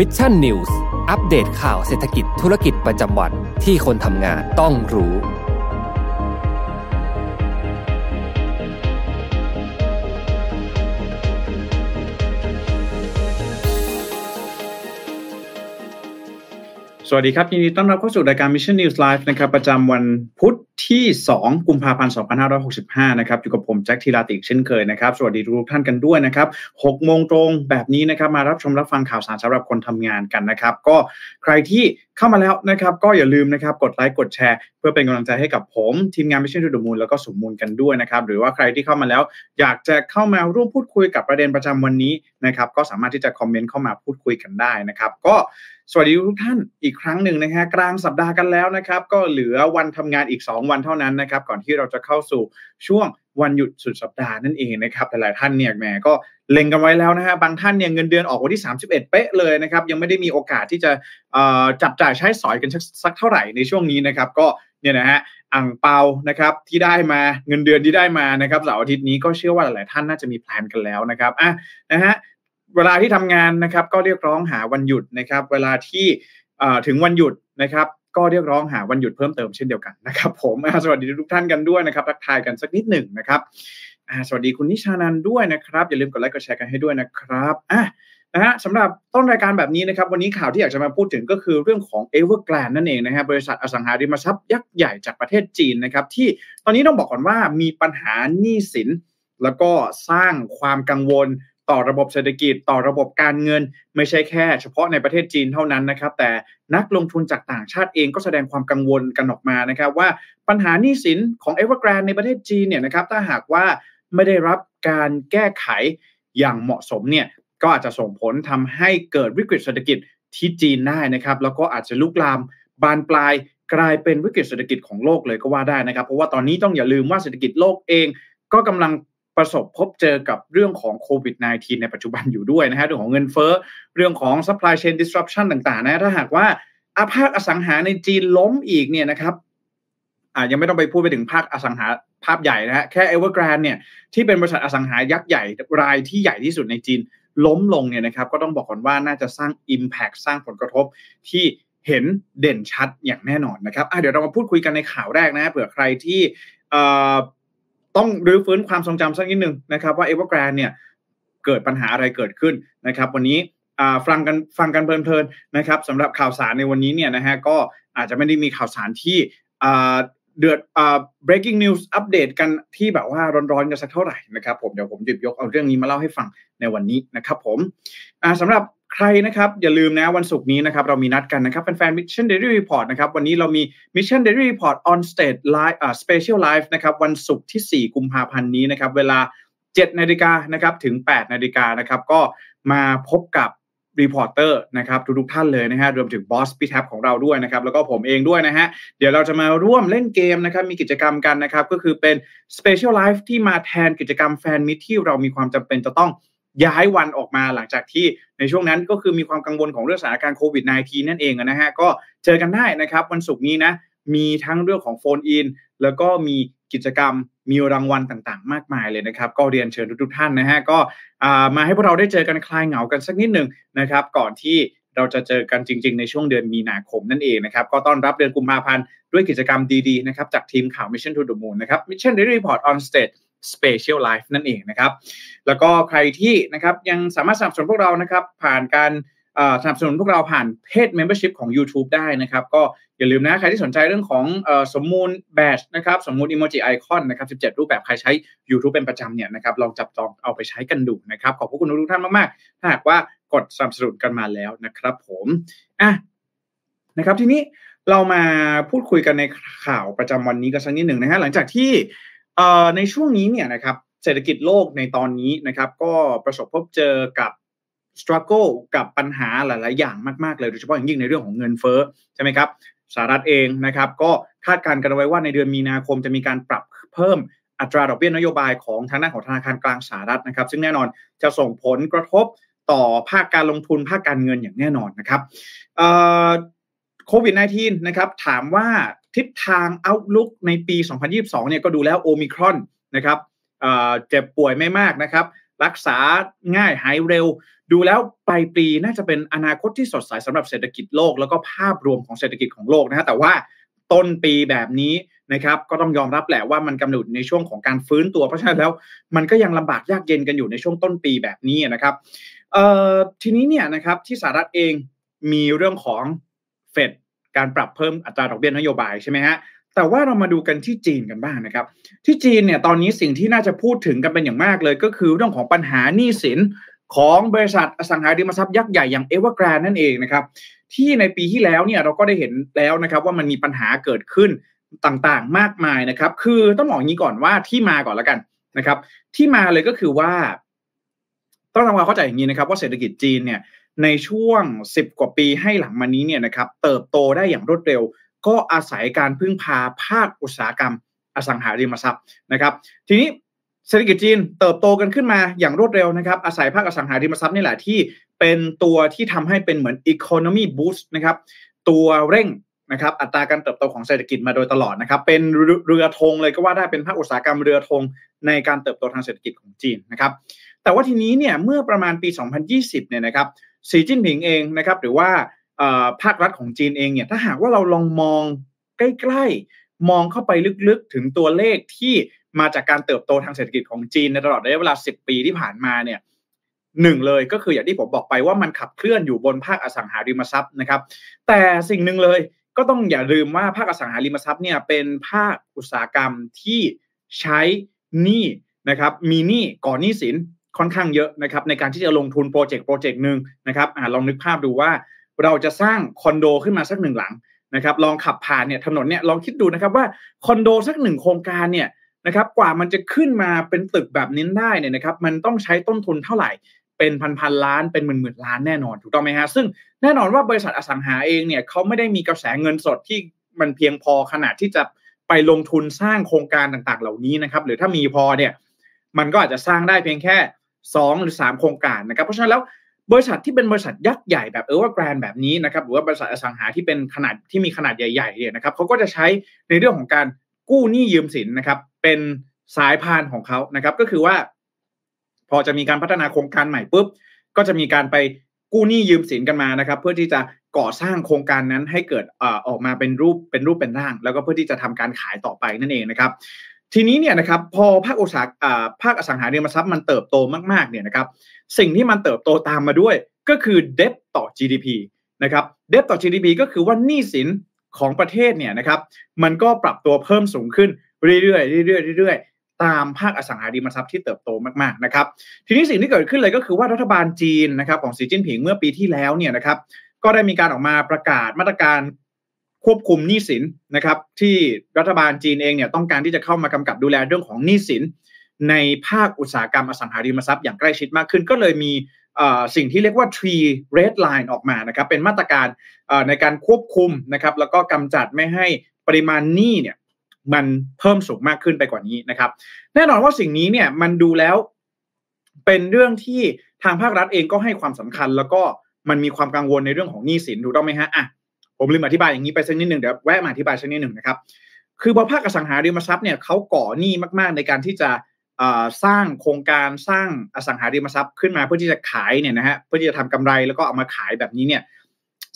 Mission News อัปเดตข่าวเศรษฐกิจธุรกิจประจำวันที่คนทำงานต้องรู้ สวัสดีครับ ยินดีต้อนรับเข้าสู่รายการ Mission News Live นะครับ ประจำวันพุธที่ 2 กุมภาพันธ์ 2565 นะครับ อยู่กับผมแจ็คทีลาติกเช่นเคยนะครับ สวัสดีทุกท่านกันด้วยนะครับ6โมงตรงแบบนี้นะครับ มารับชมรับฟังข่าวสารสำหรับคนทำงานกันนะครับ ก็ใครที่เข้ามาแล้วนะครับ ก็อย่าลืมนะครับกดไลค์กดแชร์ เพื่อเป็นกำลังใจให้กับผม ทีมงาน Mission to the Moon แล้วก็สมมูลกันด้วยนะครับ หรือว่าใครที่เข้ามาแล้ว อยากจะเข้ามาร่วมพูดคุยกับประเด็นประจำวันนี้นะครับ ก็สามารถที่จะคอมเมนต์เข้ามาพูดคุยกันได้นะครับ ก็สวัสดีทุกท่านอีกครั้งหนึ่งนะฮะกลางสัปดาห์กันแล้วนะครับ ก็เหลือวันทำงานอีก 2วันเท่านั้นนะครับ ก่อนที่เราจะเข้าสู่ช่วงวันหยุดสุดสัปดาห์นั่นเองนะครับหลายๆท่านเนี่ยแหมก็เล็งกันไว้แล้วนะฮะบางท่านเนี่ยเงินเดือนออกวันที่ 31 เป๊ะเลยนะครับ ยังไม่ได้มีโอกาสที่จะจับจ่ายใช้สอยกันสักเท่าไหร่ในช่วงนี้นะครับ ก็เนี่ยนะฮะอ่างเปานะครับที่ได้มาเงินเดือนที่ได้มานะครับเสาร์อาทิตย์นี้ก็เชื่อว่าหลาย ๆ ท่านน่าจะมีแพลนกันแล้วนะครับอะนะฮะเวลาที่ทำงานนะครับก็เรียกร้องหาวันหยุดนะครับ เวลาที่ถึงวันหยุดนะครับ ก็เรียกร้องหาวันหยุดเพิ่มเติมเช่นเดียวกันนะครับ ผมสวัสดีทุกท่านกันด้วยนะครับทักทายกันสักนิดหนึ่งนะครับสวัสดีคุณนิชานันด้วยนะครับอย่าลืมกดไลค์กดแชร์กันให้ด้วยนะครับอะนะฮะสำหรับต้นรายการแบบนี้นะครับ วันนี้ข่าวที่อยากจะมาพูดถึงก็คือเรื่องของ Evergrande นั่นเองนะฮะบริษัทอสังหาริมทรัพย์ยักษ์ใหญ่จากประเทศจีนนะครับ ที่ตอนนี้ต้องบอกก่อนว่ามีปัญหาหนี้สิน แล้วก็สร้างความกังวล ต่อระบบเศรษฐกิจ ต่อระบบการเงิน ไม่ใช่แค่ เฉพาะในประเทศจีนเท่านั้นนะครับ แต่นักลงทุนจากต่างชาติเองก็แสดงความกังวลกันออกมานะครับ ว่าปัญหาหนี้สินของ Evergrande ในประเทศจีนเนี่ยนะครับถ้าหากว่าไม่ได้รับการแก้ไขอย่างเหมาะสมเนี่ยก็อาจจะส่งผลทำให้เกิดวิกฤตเศรษฐกิจที่จีนได้นะครับ แล้วก็อาจจะลุกลามบานปลายกลายเป็นวิกฤตเศรษฐกิจของโลกเลยก็ว่าได้นะครับ เพราะว่าตอนนี้ต้องอย่าลืมว่าเศรษฐกิจโลกเอง ก็กำลัง ประสบพบเจอกับเรื่องของโควิด -19 ในปัจจุบันอยู่ด้วยนะฮะเรื่องของเงินเฟ้อ เรื่องของ supply chain disruption ต่างๆนะถ้าหากว่าอาภาคอสังหาในจีนล้มอีกเนี่ยนะครับอ่ายังไม่ต้องไปพูดไปถึงภาคอสังหาภาพใหญ่นะฮะแค่ Evergrande เนี่ยที่เป็นบริษัทอสังหายักษ์ใหญ่รายที่ใหญ่ที่สุดในจีนล้มลงเนี่ยนะครับก็ต้องบอกก่อนว่าน่าจะสร้าง Impact สร้างผลกระทบที่เห็นเด่นชัดอย่างแน่นอนนะครับเดี๋ยวเรามาพูดคุยกันในข่าวแรกนะเผื่อใครที่ ต้องรื้อฟื้นความทรงจำสักนิดหนึ่งนะครับว่า Evergrande เนี่ยเกิดปัญหาอะไรเกิดขึ้นนะครับ วันนี้ฟังกันฟังกันเพลินๆนะครับสำหรับข่าวสารในวันนี้เนี่ยนะฮะก็อาจจะไม่ได้มีข่าวสารที่เดือด breaking news อัปเดตกันที่แบบว่าร้อนๆกันสักเท่าไหร่นะครับผมเดี๋ยวผมหยิบยกเอาเรื่องนี้มาเล่าให้ฟังในวันนี้นะครับผมสำหรับ ใครนะครับอย่าลืมนะวันศุกร์นี้นะครับเรามีนัดกันนะครับเป็นแฟน Mission Daily Report นะครับวันนี้เรามี Mission Daily Report on Stage Live อ่า Special Live นะครับวันศุกร์ที่ 4 กุมภาพันธ์นี้นะครับเวลา 7นาฬิกานะครับถึง 8นาฬิกานะครับก็มาพบกับ reporter นะครับทุกๆท่านเลยนะฮะรวมถึงบอสพี่แท็บของเราด้วยนะครับแล้วก็ผมเองด้วยนะฮะเดี๋ยวเราจะมาร่วมเล่นเกมนะครับมีกิจกรรมกันนะครับก็คือเป็น Special Live ที่มาแทนกิจกรรม fan meet ที่เรามีความจำเป็นจะต้อง ย้ายวันออกมาหลังจากที่ในช่วงนั้นก็คือมีความกังวลของเรื่องสถานการณ์โควิด -19 นั่นเองนะฮะก็เจอกันได้นะครับวันศุกร์นี้นะมีทั้งเรื่องของโฟนอินแล้วก็มีกิจกรรมมีรางวัลต่างๆ มากมายเลยนะครับ ก็เรียนเชิญทุกๆท่านนะฮะก็มาให้พวกเราได้เจอกันคลายเหงากันสักนิดหนึ่งนะครับ ก่อนที่เราจะเจอกันจริง ๆ ในช่วงเดือนมีนาคมนั่นเองนะครับ ก็ต้อนรับเดือนกุมภาพันธ์ด้วยกิจกรรมดีๆนะครับจากทีมข่าว Mission to the Moon นะครับ Mission Daily Report on Stage Special Life นั่นเองนะครับ แล้วก็ใครที่นะครับยังสามารถสนับสนุนพวกเรานะครับผ่านการสนับสนุนพวกเราผ่านเพจ Membership ของ YouTube ได้นะครับ ก็อย่าลืมนะใครที่สนใจเรื่องของสมมูลแบชนะครับสมมูลอิโมจิไอคอนนะครับ17 รูปแบบใครใช้ YouTube เป็นประจำเนี่ยนะครับลองจับจองเอาไปใช้กันดูนะครับ ขอบพระคุณทุกท่านมาก ๆ ถ้าหากว่ากดสนับสนุนกันมาแล้วนะครับผมอะนะครับทีนี้เรามาพูดคุยกันในข่าวประจำวันนี้กันสักนิดหนึ่งนะฮะหลังจากที่ ในช่วงนี้เนี่ยนะครับเศรษฐกิจโลกในตอนนี้นะครับ ก็ประสบพบเจอกับ struggle กับปัญหาหลาย ๆ อย่างมาก ๆ เลยโดยเฉพาะอย่างยิ่งในเรื่องของเงินเฟ้อใช่ไหมครับสหรัฐเองนะครับ ก็คาดการณ์กันไว้ว่าในเดือนมีนาคมจะมีการปรับเพิ่มอัตราดอกเบี้ยนโยบายของทางด้านของธนาคารกลางสหรัฐนะครับ ซึ่งแน่นอนจะส่งผลกระทบต่อภาคการลงทุนภาคการเงินอย่างแน่นอนนะครับโควิด -19 นะครับถามว่า ทิศทางเอาลุกในปี 2022 เนี่ยก็ดูแล้วโอมิครอนนะครับเจ็บป่วยไม่มากนะครับ รักษาง่ายหายเร็ว ดูแล้วปลายปีน่าจะเป็นอนาคตที่สดใสสำหรับเศรษฐกิจโลก แล้วก็ภาพรวมของเศรษฐกิจของโลกนะฮะแต่ว่าต้นปีแบบนี้นะครับ ก็ต้องยอมรับแหละว่ามันกำหนดในช่วงของการฟื้นตัว เพราะฉะนั้นแล้วมันก็ยังลำบากยากเย็นกันอยู่ในช่วงต้นปีแบบนี้นะครับทีนี้เนี่ยนะครับที่สหรัฐเองมีเรื่องของเฟด การปรับเพิ่มอัตราดอกเบี้ยนโยบายใช่ไหมฮะแต่ว่าเรามาดูกันที่จีนกันบ้างนะครับ ที่จีนเนี่ยตอนนี้สิ่งที่น่าจะพูดถึงกันเป็นอย่างมากเลย ก็คือเรื่องของปัญหาหนี้สินของบริษัทอสังหาริมทรัพย์ยักษ์ใหญ่อย่างเอเวอร์แกรนนั่นเองนะครับที่ในปีที่แล้วเนี่ยเราก็ได้เห็นแล้วนะครับว่ามันมีปัญหาเกิดขึ้นต่างๆ มากมายนะครับ คือต้องบอกอย่างนี้ก่อนว่าที่มาก่อนแล้วกันนะครับ ที่มาเลยก็คือว่า ต้องทำความเข้าใจอย่างนี้นะครับ ว่าเศรษฐกิจจีนเนี่ย ในช่วง 10 กว่าปีให้หลังมานี้เนี่ยนะครับเติบโตได้อย่างรวดเร็ว ก็อาศัยการพึ่งพาภาคอุตสาหกรรม อสังหาริมทรัพย์นะครับ ทีนี้เศรษฐกิจจีนเติบโตกันขึ้นมาอย่างรวดเร็วนะครับ อาศัยภาคอสังหาริมทรัพย์นี่แหละที่เป็นตัวที่ทำให้เป็นเหมือน economy boost นะครับตัวเร่งนะครับอัตราการเติบโตของเศรษฐกิจมาโดยตลอดนะครับ เป็นเรือธงเลยก็ว่าได้เป็นภาคอุตสาหกรรมเรือธงในการเติบโตทางเศรษฐกิจของจีนนะครับ แต่ว่าทีนี้เนี่ยเมื่อประมาณปี 2020 เนี่ยนะครับ สีจิ้นผิงเองนะครับ หรือว่าภาครัฐของจีนเองเนี่ยถ้าหากว่าเราลองมองใกล้ๆ มองเข้าไปลึกๆ ถึงตัวเลขที่มาจากการเติบโตทางเศรษฐกิจของจีนในตลอดระยะเวลา 10 ปีที่ผ่านมาเนี่ยหนึ่งเลยก็คืออย่างที่ผมบอกไปว่ามันขับเคลื่อนอยู่บนภาคอสังหาริมทรัพย์นะครับ แต่สิ่งหนึ่งเลยก็ต้องอย่าลืมว่าภาคอสังหาริมทรัพย์เนี่ยเป็นภาคอุตสาหกรรมที่ใช้หนี้นะครับมีหนี้ก่อนหนี้สิน ค่อนข้างเยอะนะครับในการที่จะลงทุนโปรเจกต์โปรเจกต์หนึ่งนะครับอ่าลองนึกภาพดูว่า เราจะสร้างคอนโดขึ้นมาสักหนึ่งหลังนะครับลองขับผ่านเนี่ยถนนเนี่ยลองคิดดูนะครับว่าคอนโดสักหนึ่งโครงการเนี่ยนะครับกว่ามันจะขึ้นมาเป็นตึกแบบนี้ได้เนี่ยนะครับมันต้องใช้ต้นทุนเท่าไหร่เป็นพันพันล้านเป็นหมื่นหมื่นล้านแน่นอนถูกต้องไหมฮะซึ่งแน่นอนว่าบริษัทอสังหาเองเนี่ยเขาไม่ได้มีกระแสเงินสดที่มันเพียงพอขนาดที่จะไปลงทุนสร้างโครงการต่างๆ เหล่านี้นะครับหรือถ้ามีพอเนี่ยมันก็อาจจะสร้างได้เพียงแค่ 2 หรือ 3 โครงการนะครับเพราะฉะนั้นแล้วบริษัทที่เป็นบริษัทยักษ์ใหญ่แบบเออว่าแกรนแบบนี้นะครับหรือว่าบริษัทอสังหาที่เป็นขนาดที่มีขนาดใหญ่ๆเนี่ยนะครับเขาก็จะใช้ในเรื่องของการกู้หนี้ยืมสินนะครับ เป็นสายพานของเขานะครับ ก็คือว่า พอจะมีการพัฒนาโครงการใหม่ปุ๊บก็จะมีการไปกู้หนี้ยืมสินกันมานะครับ เพื่อที่จะก่อสร้างโครงการนั้นให้เกิดอออกมาเป็นรูปเป็นรูปเป็นร่าง แล้วก็เพื่อที่จะทำการขายต่อไปนั่นเองนะครับ ทีนี้เนี่ยนะครับพอภาคอุตสาหภาคอสังหาริมทรัพย์มันเติบโตมากๆเนี่ยนะครับสิ่งที่มันเติบโตตามมาด้วยก็คือ debt ต่อ GDP นะครับ debt ต่อ GDP ก็คือว่าหนี้สินของประเทศเนี่ยนะครับมันก็ปรับตัวเพิ่มสูงขึ้นเรื่อยๆเรื่อยๆเรื่อยๆตามภาคอสังหาริมทรัพย์ที่เติบโตมากๆนะครับทีนี้สิ่งที่เกิดขึ้นเลยก็คือว่ารัฐบาลจีนนะครับของสีจิ้นผิงเมื่อปีที่แล้วเนี่ยนะครับก็ได้มีการออกมาประกาศมาตรการ ควบคุมหนี้สินนะครับ ที่รัฐบาลจีนเองเนี่ยต้องการที่จะเข้ามากำกับดูแลเรื่องของหนี้สิน ในภาคอุตสาหกรรมอสังหาริมทรัพย์อย่างใกล้ชิดมากขึ้น ก็เลยมีสิ่งที่เรียกว่า tree red line ออกมานะครับ เป็นมาตรการในการควบคุมนะครับ แล้วก็กำจัดไม่ให้ปริมาณหนี้เนี่ยมันเพิ่มสูงมากขึ้นไปกว่านี้นะครับ แน่นอนว่าสิ่งนี้เนี่ยมันดูแล้วเป็นเรื่องที่ทางภาครัฐเองก็ให้ความสำคัญ แล้วก็มันมีความกังวลในเรื่องของหนี้สินถูกต้องไหมฮะอะ ผมลืมอธิบายอย่างนี้ไปสักนิดหนึ่งเดี๋ยวแวะมาอธิบายสักนิดหนึ่งนะครับ คือพอภาคอสังหาริมทรัพย์เนี่ยเขาก่อหนี้มาก ๆ ในการที่จะสร้างโครงการสร้างอสังหาริมทรัพย์ขึ้นมาเพื่อที่จะขายเนี่ยนะฮะเพื่อที่จะทำกำไรแล้วก็เอามาขายแบบนี้เนี่ย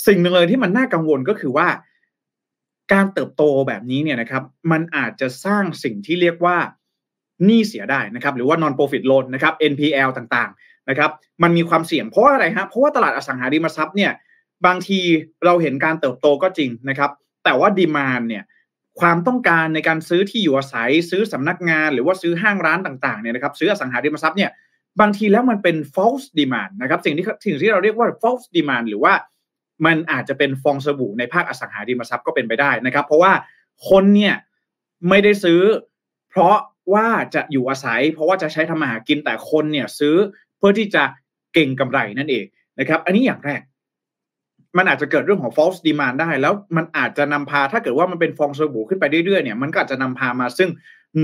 สิ่งหนึ่งเลยที่มันน่ากังวลก็คือว่า การเติบโตแบบนี้เนี่ยนะครับ มันอาจจะสร้างสิ่งที่เรียกว่าหนี้เสียได้นะครับ หรือว่า non profit loan นะครับ NPL ต่างๆนะครับ มันมีความเสี่ยงเพราะว่าอะไรฮะเพราะว่าตลาดอสังหาริมทรัพย์เนี่ย บางทีเราเห็นการเติบโตก็จริงนะครับ แต่ว่าดีมานเนี่ยความต้องการในการซื้อที่อยู่อาศัย ซื้อสำนักงานหรือว่าซื้อห้างร้านต่างๆเนี่ยนะครับซื้ออสังหาริมทรัพย์เนี่ยบางทีแล้วมันเป็น false demand นะครับสิ่งที่สิ่งที่เราเรียกว่า false demand หรือว่ามันอาจจะเป็นฟองสบู่ในภาคอสังหาริมทรัพย์ก็เป็นไปได้นะครับ เพราะว่าคนเนี่ยไม่ได้ซื้อ เพราะว่าจะอยู่อาศัย เพราะว่าจะใช้ทำมาหากินแต่คนเนี่ยซื้อเพื่อที่จะเก่งกำไรนั่นเองนะครับ อันนี้อย่างแรก มันอาจจะเกิดเรื่องของ false demand ได้ แล้วมันอาจจะนำพาถ้าเกิดว่ามันเป็นฟองสบู่ขึ้นไปเรื่อยๆเนี่ยมันก็อาจจะนำพามาซึ่ง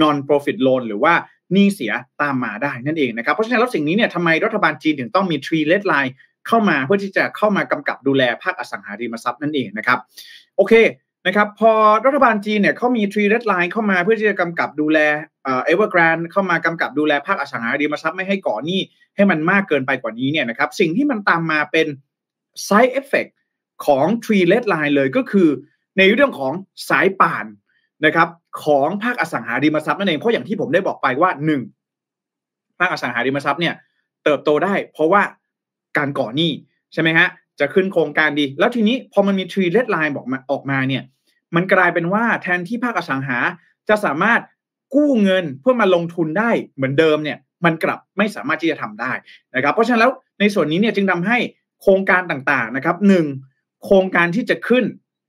non profit loan หรือว่าหนี้เสียตามมาได้นั่นเองนะครับ เพราะฉะนั้นแล้วสิ่งนี้เนี่ยทำไมรัฐบาลจีนถึงต้องมี tree red line เข้ามาเพื่อที่จะเข้ามากำกับดูแลภาคอสังหาริมทรัพย์นั่นเองนะครับ โอเคนะครับพอรัฐบาลจีนเนี่ยเขามี tree red line เข้ามาเพื่อที่จะกำกับดูแลเอ่อ Evergrande เข้ามากำกับดูแลภาคอสังหาริมทรัพย์ไม่ให้ก่อหนี้ให้มันมากเกินไปกว่านี้เนี่ยนะครับสิ่งที่มันตามมาเป็น side effect ของ three red line เลยก็คือในเรื่องของสายป่านนะครับของภาคอสังหาริมทรัพย์นั่นเองเพราะอย่างที่ผมได้บอกไปว่าหนึ่งภาคอสังหาริมทรัพย์เนี่ยเติบโตได้ เพราะว่าการก่อหนี้ใช่ไหมฮะจะขึ้นโครงการดี แล้วทีนี้พอมันมี three red line บอกมาออกมาเนี่ยมันกลายเป็นว่าแทนที่ภาคอสังหาจะสามารถกู้เงินเพื่อมาลงทุนได้เหมือนเดิมเนี่ยมันกลับไม่สามารถที่จะทำได้นะครับเพราะฉะนั้นแล้วในส่วนนี้เนี่ยจึงทาให้ โครงการต่างๆนะครับหนึ่งโครงการที่จะขึ้น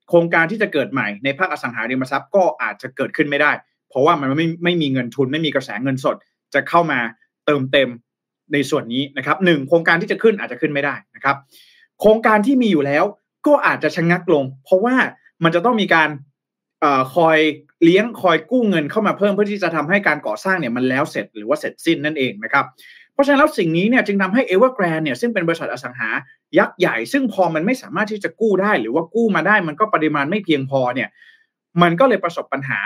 โครงการที่จะเกิดใหม่ในภาคอสังหาริมทรัพย์ก็อาจจะเกิดขึ้นไม่ได้ เพราะว่ามันไม่ไม่มีเงินทุนไม่มีกระแสเงินสด จะเข้ามาเติมเต็มในส่วนนี้นะครับหนึ่งโครงการที่จะขึ้นอาจจะขึ้นไม่ได้นะครับ โครงการที่มีอยู่แล้วก็อาจจะชะงงักลง เพราะว่ามันจะต้องมีการอคอยเลี้ยงคอยกู้เงินเข้ามาเพิ่มเพื่อที่จะทำให้การก่อสร้างเนี่ยมันแล้วเสร็จหรือว่าเสร็จสิ้นนั่นเองนะครับ เพราะฉะนั้นแล้วสิ่งนี้เนี่ยจึงทำให้ Evergrande เนี่ยซึ่งเป็นบริษัทอสังหายักษ์ใหญ่ ซึ่งพอมันไม่สามารถที่จะกู้ได้ หรือว่ากู้มาได้มันก็ปริมาณไม่เพียงพอเนี่ยมันก็เลยประสบปัญหา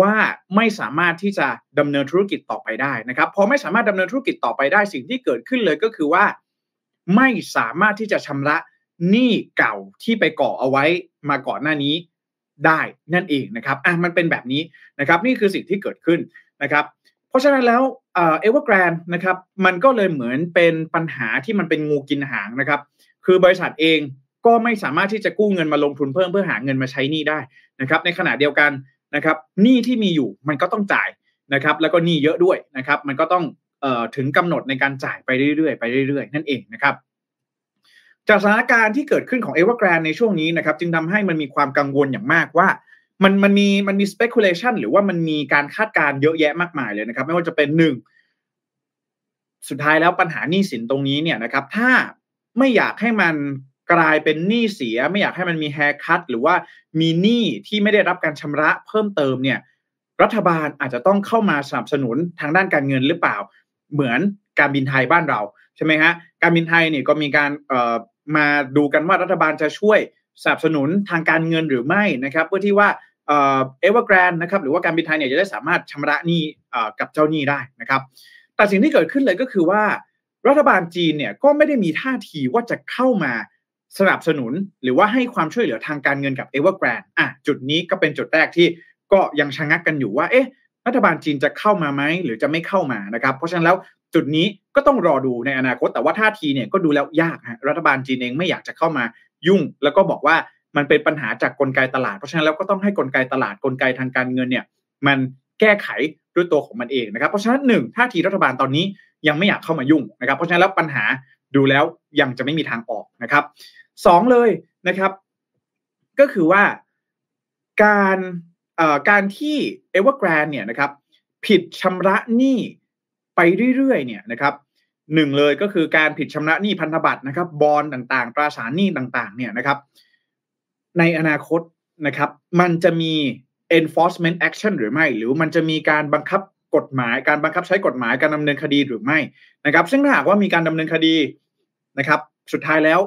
ว่าไม่สามารถที่จะดำเนินธุรกิจต่อไปได้นะครับพอไม่สามารถดำเนินธุรกิจต่อไปได้สิ่งที่เกิดขึ้นเลยก็คือว่า ไม่สามารถที่จะชำระหนี้เก่าที่ไปก่อเอาไว้มาก่อนหน้านี้ได้นั่นเองนะครับอะมันเป็นแบบนี้นะครับ นี่คือสิ่งที่เกิดขึ้นนะครับ เพราะฉะนั้นแล้วเอเวอร์แกรนนะครับมันก็เลยเหมือนเป็นปัญหาที่มันเป็นงูกินหางนะครับ คือบริษัทเองก็ไม่สามารถที่จะกู้เงินมาลงทุนเพิ่มเพื่อหาเงินมาใช้หนี้ได้นะครับ ในขณะเดียวกันนะครับหนี้ที่มีอยู่มันก็ต้องจ่ายนะครับ แล้วก็หนี้เยอะด้วยนะครับ มันก็ต้องออถึงกำหนดในการจ่ายไปเรื่อยๆไปเรื่อยๆ นั่นเองนะครับจากสถานการณ์ที่เกิดขึ้นของ Evergrande ในช่วงนี้นะครับ จึงทำให้มันมีความกังวลอย่างมากว่า มันมันมีมันมี speculation หรือว่ามันมีการคาดการณ์เยอะแยะมากมายเลยนะครับ ไม่ว่าจะเป็นหนึ่งสุดท้ายแล้วปัญหาหนี้สินตรงนี้เนี่ยนะครับ ถ้าไม่อยากให้มันกลายเป็นหนี้เสีย ไม่อยากให้มันมี haircut หรือว่ามีหนี้ที่ไม่ได้รับการชำระเพิ่มเติมเนี่ย รัฐบาลอาจจะต้องเข้ามาสนับสนุนทางด้านการเงินหรือเปล่า เหมือนการบินไทยบ้านเราใช่ไหมฮะการบินไทยเนี่ยก็มีการมาดูกันว่ารัฐบาลจะช่วย สนับสนุนทางการเงินหรือไม่นะครับ เพื่อที่ว่าเอเวอร์แกรนนะครับหรือว่าการบินไทยเนี่ยจะได้สามารถชำระหนี้กับเจ้าหนี้ได้นะครับ แต่สิ่งที่เกิดขึ้นเลยก็คือว่า รัฐบาลจีนเนี่ยก็ไม่ได้มีท่าทีว่าจะเข้ามาสนับสนุนหรือว่าให้ความช่วยเหลือทางการเงินกับเอเวอร์แกรนอะจุดนี้ก็เป็นจุดแรกที่ก็ยังชะงักกันอยู่ว่าเอ๊ะรัฐบาลจีนจะเข้ามาไหมหรือจะไม่เข้ามานะครับ เพราะฉะนั้นแล้วจุดนี้ก็ต้องรอดูในอนาคต แต่ว่าท่าทีเนี่ยก็ดูแล้วยากฮะรัฐบาลจีนเองไม่อยากจะเข้ามา ยุ่ง แล้วก็บอกว่ามันเป็นปัญหาจากกลไกตลาด เพราะฉะนั้นแล้วก็ต้องให้กลไกตลาดกลไกทางการเงินเนี่ยมันแก้ไขด้วยตัวของมันเองนะครับ เพราะฉะนั้นหนึ่งท่าทีรัฐบาลตอนนี้ยังไม่อยากเข้ามายุ่งนะครับ เพราะฉะนั้นแล้วปัญหาดูแล้วยังจะไม่มีทางออกนะครับสองเลยนะครับ ก็คือว่าการการที่เอเวอร์แกรนเนี่ยนะครับ ผิดชำระหนี้ไปเรื่อยๆเนี่ยนะครับ หนึ่งเลยก็คือการผิดชำระหนี้พันธบัตรนะครับ บอลต่างๆ ตราสารหนี้ต่าง ๆ เนี่ยนะครับ ในอนาคตนะครับ มันจะมี enforcement action หรือไม่ หรือมันจะมีการบังคับกฎหมาย การบังคับใช้กฎหมายการดำเนินคดีหรือไม่นะครับ ซึ่งถ้าหากว่ามีการดำเนินคดีนะครับ สุดท้ายแล้ว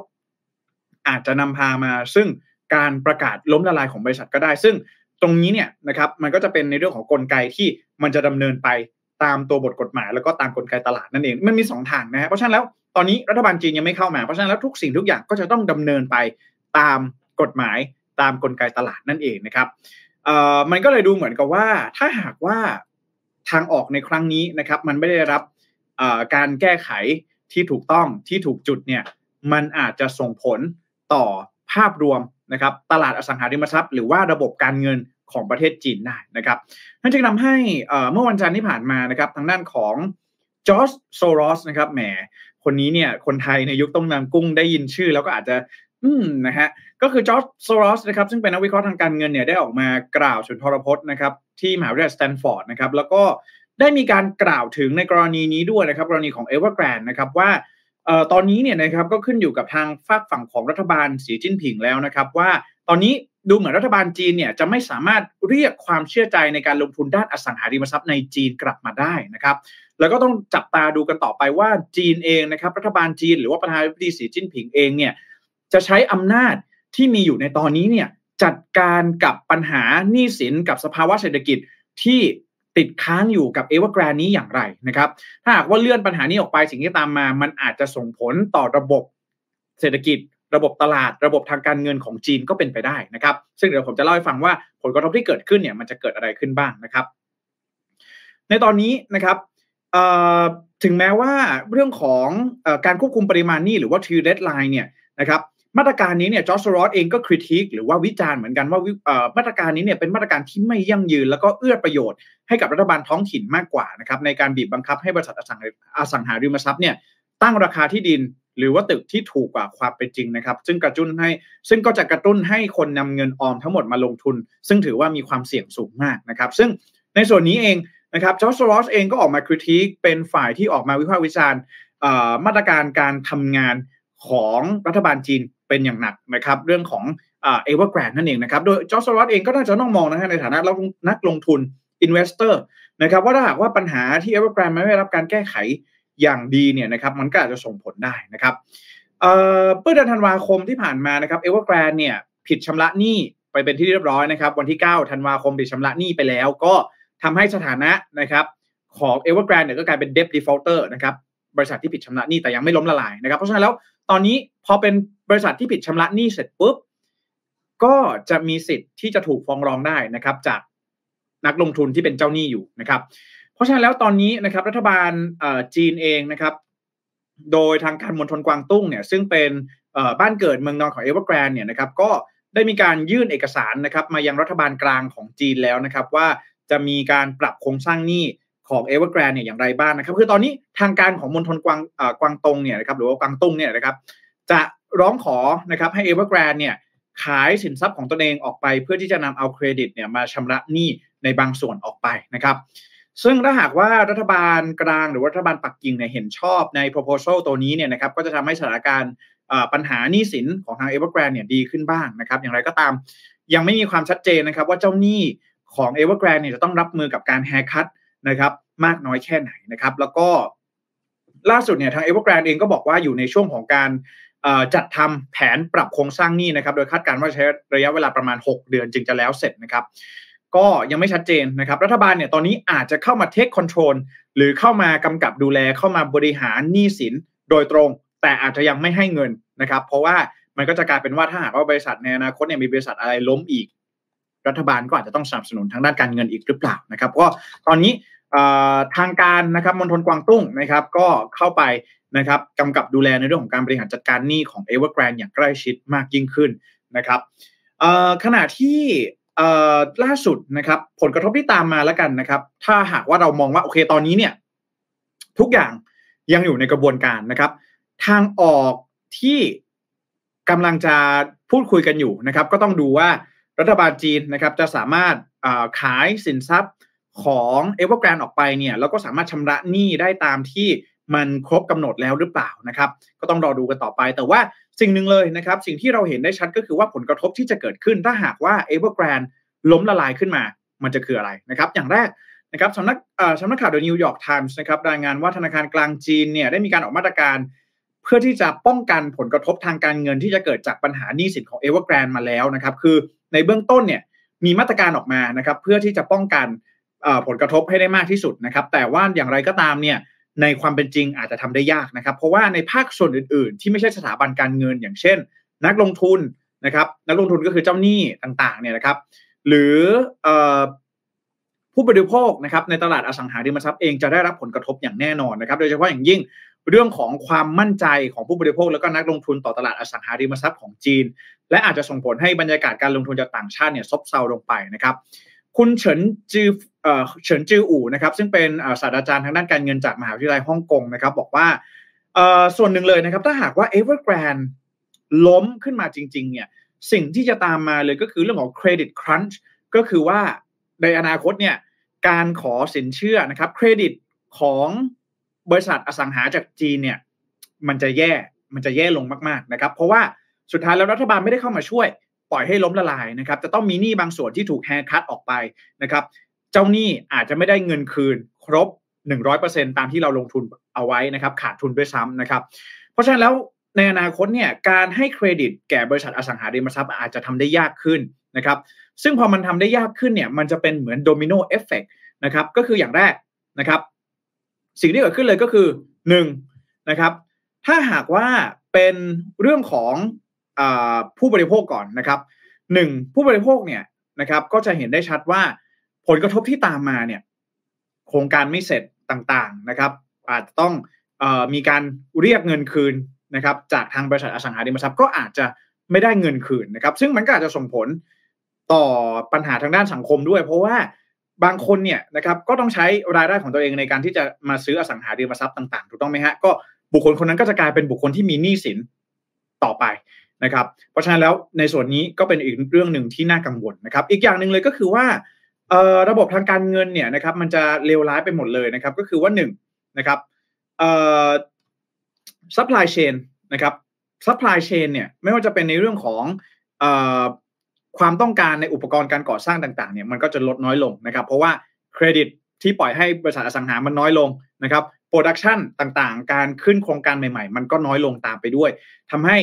อาจจะนำพามา ซึ่งการประกาศล้มละลายของบริษัทก็ได้ ซึ่งตรงนี้เนี่ยนะครับ มันก็จะเป็นในเรื่องของกลไกที่มันจะดำเนินไป ตามตัวบทกฎหมายแล้วก็ตามกลไกตลาดนั่นเองมันมี 2 ทางนะฮะเพราะฉะนั้นแล้วตอนนี้รัฐบาลจีนยังไม่เข้ามาเพราะฉะนั้นแล้วทุกสิ่งทุกอย่างก็จะต้องดำเนินไปตามกฎหมายตามกลไกตลาดนั่นเองนะครับเอ่อมันก็เลยดูเหมือนกับว่า ถ้าหากว่าทางออกในครั้งนี้นะครับ มันไม่ได้รับการแก้ไขที่ถูกต้องที่ถูกจุดเนี่ยมันอาจจะส่งผลต่อภาพรวมนะครับ ตลาดอสังหาริมทรัพย์ หรือว่าระบบการเงิน ของประเทศจีนได้นะครับนั่นจึงทำให้เมื่อวันจันทร์ที่ผ่านมานะครับทางด้านของจอร์จโซรอสนะครับแหมคนนี้เนี่ยคนไทยในยุคต้มยำกุ้งได้ยินชื่อ แล้วก็อาจจะอืมนะฮะก็คือจอร์จโซรอสนะครับซึ่งเป็นนักวิเคราะห์ทางการเงินเนี่ยได้ออกมากล่าวสุนทรพจน์นะครับที่มหาวิทยาลัยสแตนฟอร์ดนะครับแล้วก็ได้มีการกล่าวถึงในกรณีนี้ด้วยนะครับกรณีของเอเวอร์แกรนนะครับว่าเอ่อตอนนี้เนี่ยนะครับก็ขึ้นอยู่กับทางฝากฝั่งของรัฐบาลสีจิ้นผิงแล้วนะครับว่า ตอนนี้ดูเหมือนรัฐบาลจีนเนี่ยจะไม่สามารถเรียกความเชื่อใจในการลงทุนด้านอสังหาริมทรัพย์ในจีนกลับมาได้นะครับ แล้วก็ต้องจับตาดูกันต่อไปว่าจีนเองนะครับ รัฐบาลจีนหรือว่าประธานาธิบดีสีจิ้นผิงเองเนี่ยจะใช้อำนาจที่มีอยู่ในตอนนี้เนี่ยจัดการกับปัญหาหนี้สินกับสภาวะเศรษฐกิจที่ติดค้างอยู่กับเอเวอร์แกรนนี้อย่างไรนะครับ ถ้าหากว่าเลื่อนปัญหานี้ออกไปสิ่งที่ตามมา มันอาจจะส่งผลต่อระบบเศรษฐกิจ ระบบตลาดระบบทางการเงินของจีนก็เป็นไปได้นะครับ ซึ่งเดี๋ยวผมจะเล่าให้ฟังว่าผลกระทบที่เกิดขึ้นเนี่ยมันจะเกิดอะไรขึ้นบ้างนะครับ ในตอนนี้นะครับถึงแม้ว่าเรื่องของอการควบคุมปริมาณหนี้หรือว่า t เ red line เนี่ยนะครับมาตรการนี้เนี่ยจอร์จรอสเองก็คริติกหรือว่าวิจารณ์เหมือนกันว่ามาตรการนี้เนี่ยเป็นมาตรการที่ไม่ยั่งยืน แล้วก็เอื้อประโยชน์ให้กับรัฐบาลท้องถิ่นมากกว่านะครับในการบีบบังคับให้บริษัทอสังอสังหาริมทรัพย์เนี่ย ตั้งราคาที่ดินหรือว่าตึกที่ถูกกว่าความเป็นจริงนะครับ ซึ่งกระตุ้นให้ซึ่งก็จะกระตุ้นให้คนนำเงินออมทั้งหมดมาลงทุน ซึ่งถือว่ามีความเสี่ยงสูงมากนะครับ ซึ่งในส่วนนี้เองนะครับจอร์จโซรอสเองก็ออกมา critic เป็นฝ่ายที่ออกมาวิพากษ์วิจารณ์มาตรการการทำงานของรัฐบาลจีนเป็นอย่างหนักนะครับเรื่องของเอเวอร์แกรนนั่นเองนะครับโดยจอร์จโซรอสเองก็น่าจะต้องมองนะฮะในฐานะนักลงทุน investor นะครับว่าถ้าหากว่าปัญหาที่เอเวอร์แกรนไม่ได้รับการแก้ไข อย่างดีเนี่ยนะครับมันก็อาจจะส่งผลได้นะครับเมื่อเดือนธันวาคมที่ผ่านมานะครับเอเวอร์แกรนเนี่ยผิดชำระหนี้ไปเป็นที่เรียบร้อยนะครับ วันที่ 9 ธันวาคมผิดชำระหนี้ไปแล้ว ก็ทำให้สถานะนะครับของเอเวอร์แกรนเนี่ยก็กลายเป็น debt defaulter นะครับบริษัทที่ผิดชำระหนี้แต่ยังไม่ล้มละลายนะครับ เพราะฉะนั้นแล้วตอนนี้พอเป็นบริษัทที่ผิดชำระหนี้เสร็จปุ๊บก็จะมีสิทธิ์ที่จะถูกฟ้องร้องได้นะครับ จากนักลงทุนที่เป็นเจ้าหนี้อยู่นะครับ เพราะฉะนั้นแล้วตอนนี้นะครับรัฐบาลจีนเองนะครับ โดยทางการมณฑลกวางตุ้งเนี่ยซึ่งเป็นบ้านเกิดเมืองนอนของเอเวอร์แกรนเนี่ยนะครับก็ได้มีการยื่นเอกสารนะครับมายังรัฐบาลกลางของจีนแล้วนะครับ ว่าจะมีการปรับโครงสร้างหนี้ของเอเวอร์แกรนเนี่ยอย่างไรบ้างนะครับ คือตอนนี้ทางการของมณฑลกวางกวางตงเนี่ยนะครับหรือว่ากวางตุ้งเนี่ยนะครับ จะร้องขอนะครับให้ Evergrande เนี่ยขายสินทรัพย์ของตนเองออกไป เพื่อที่จะนำเอาเครดิตเนี่ยมาชำระหนี้ในบางส่วนออกไปนะครับ ซึ่งถ้าหากว่ารัฐบาลกลางหรือรัฐบาลปักกิ่งเนี่ยเห็นชอบใน proposal ตัวนี้เนี่ยนะครับก็จะทำให้สถานการณ์ปัญหาหนี้สินของทาง Evergrande เนี่ยดีขึ้นบ้างนะครับ อย่างไรก็ตามยังไม่มีความชัดเจนนะครับว่าเจ้าหนี้ของ Evergrande เนี่ยจะต้องรับมือกับการแฮร์คัตนะครับมากน้อยแค่ไหนนะครับ แล้วก็ล่าสุดเนี่ยทาง Evergrande เองก็บอกว่าอยู่ในช่วงของการจัดทำแผนปรับโครงสร้างหนี้นะครับ โดยคาดการณ์ว่าใช้ระยะเวลาประมาณ 6 เดือนจึงจะแล้วเสร็จนะครับ ก็ยังไม่ชัดเจนนะครับ รัฐบาลเนี่ยตอนนี้อาจจะเข้ามาเทคคอนโทรลหรือเข้ามากำกับดูแลเข้ามาบริหารหนี้สินโดยตรง แต่อาจจะยังไม่ให้เงินนะครับ เพราะว่ามันก็จะกลายเป็นว่าถ้าหากว่าบริษัทในอนาคตเนี่ยมีบริษัทอะไรล้มอีก รัฐบาลก็อาจจะต้องสนับสนุนทางด้านการเงินอีกหรือเปล่านะครับ ก็ตอนนี้ทางการนะครับมณฑลกวางตุ้งนะครับ ก็เข้าไปนะครับกำกับดูแลในเรื่องของการบริหารจัดการหนี้ของ Evergrande อย่างใกล้ชิดมากยิ่งขึ้นนะครับขณะที่ ล่าสุดนะครับ ผลกระทบที่ตามมาแล้วกันนะครับ ถ้าหากว่าเรามองว่าโอเคตอนนี้เนี่ย ทุกอย่างยังอยู่ในกระบวนการนะครับ ทางออกที่กำลังจะพูดคุยกันอยู่นะครับ ก็ต้องดูว่ารัฐบาลจีนนะครับ จะสามารถขายสินทรัพย์ของเอเวอร์แกรนออกไปเนี่ยแล้วก็สามารถชำระหนี้ได้ตามที่มันครบกำหนดแล้วหรือเปล่านะครับ ก็ต้องรอดูกันต่อไป แต่ว่า สิ่งหนึ่งเลยนะครับสิ่งที่เราเห็นได้ชัดก็คือว่าผลกระทบที่จะเกิดขึ้นถ้าหากว่าเอเวอร์แกรนล้มละลายขึ้นมา มันจะคืออะไรนะครับ อย่างแรกนะครับสำนักสำนักข่าว The New York Times นะครับรายงานว่าธนาคารกลางจีนเนี่ยได้มีการออกมาตรการ เพื่อที่จะป้องกันผลกระทบทางการเงินที่จะเกิดจากปัญหาหนี้สินของเอเวอร์แกรนมาแล้วนะครับ คือในเบื้องต้นเนี่ยมีมาตรการออกมานะครับ เพื่อที่จะป้องกันผลกระทบให้ได้มากที่สุดนะครับ แต่ว่าอย่างไรก็ตามเนี่ย ในความเป็นจริงอาจจะทำได้ยากนะครับ เพราะว่าในภาคส่วนอื่น ๆ ที่ไม่ใช่สถาบันการเงิน อย่างเช่น นักลงทุนนะครับนักลงทุนก็คือเจ้าหนี้ต่างๆเนี่ยนะครับ หรือผู้บริโภคนะครับในตลาดอสังหาริมทรัพย์เองจะได้รับผลกระทบอย่างแน่นอนนะครับ โดยเฉพาะอย่างยิ่งเรื่องของความมั่นใจของผู้บริโภค แล้วก็นักลงทุนต่อตลาดอสังหาริมทรัพย์ของจีน และอาจจะส่งผลให้บรรยากาศการลงทุนจากต่างชาติเนี่ยซบเซาลงไปนะครับ คุณเฉินจือ เฉินจืออู่นะครับซึ่งเป็นศาสตราจารย์ทางด้านการเงินจากมหาวิทยาลัยฮ่องกงนะครับบอกว่าส่วนหนึ่งเลยนะครับ ถ้าหากว่า Evergrande ล้มขึ้นมาจริง ๆ เนี่ยสิ่งที่จะตามมาเลยก็คือเรื่องของเครดิตครันช์ก็คือว่าในอนาคตเนี่ยการขอสินเชื่อนะครับเครดิตของบริษัทอสังหาจากจีนเนี่ยมันจะแย่มันจะแย่ลงมากๆนะครับ เพราะว่าสุดท้ายแล้วรัฐบาลไม่ได้เข้ามาช่วย ปล่อยให้ล้มละลายนะครับจะต้องมีหนี้บางส่วนที่ถูก haircut ออกไปนะครับ เจ้าหนี้อาจจะไม่ได้เงินคืน ครบ 100%ตามที่เราลงทุนเอาไว้นะครับ ขาดทุนด้วยซ้ำนะครับ เพราะฉะนั้นแล้วในอนาคตเนี่ยการให้เครดิตแก่บริษัทอสังหาริมทรัพย์อาจจะทำได้ยากขึ้นนะครับซึ่งพอมันทำได้ยากขึ้นเนี่ยมันจะเป็นเหมือน domino effect นะครับก็คืออย่างแรกนะครับ สิ่งที่เกิดขึ้นเลยก็คือหนึ่งนะครับถ้าหากว่าเป็นเรื่องของอผู้บริโภคก่อนนะครับหนึ่งผู้บริโภคเนี่ยนะครับก็จะเห็นได้ชัดว่า ผลกระทบที่ตามมาเนี่ย โครงการไม่เสร็จต่างๆนะครับ อาจจะต้องอมีการเรียกเงินคืนนะครับ จากทางบริษัทอสังหาริมทรัพย์ก็อาจจะไม่ได้เงินคืนนะครับ ซึ่งมันก็อาจจะส่งผลต่อปัญหาทางด้านสังคมด้วย เพราะว่าบางคนเนี่ยนะครับก็ต้องใช้รายได้ของตัวเองในการที่จะมาซื้ออสังหาริมทรัพย์ต่างๆถูกต้องไหมฮะก็บุคคลคนนั้นก็จะกลายเป็นบุคคลที่มีหนี้สินต่อไปนะครับ เพราะฉะนั้นแล้วในส่วนนี้ก็เป็นอีกเรื่องหนึ่งที่น่ากังวลนะครับ อีกอย่างหนึ่งเลยก็คือว่า ระบบทางการเงินเนี่ยนะครับ มันจะเลวร้ายไปหมดเลยนะครับ ก็คือว่าหนึ่งนะครับ supply chain นะครับsupply chain เนี่ยไม่ว่าจะเป็นในเรื่องของอความต้องการในอุปกรณ์การก่อสร้างต่างๆเนี่ยมันก็จะลดน้อยลงนะครับ เพราะว่าเครดิตที่ปล่อยให้บริษัทอสังหามันน้อยลงนะครับ production ต่างๆ การขึ้นโครงการใหม่ๆ มันก็น้อยลงตามไปด้วยทำให้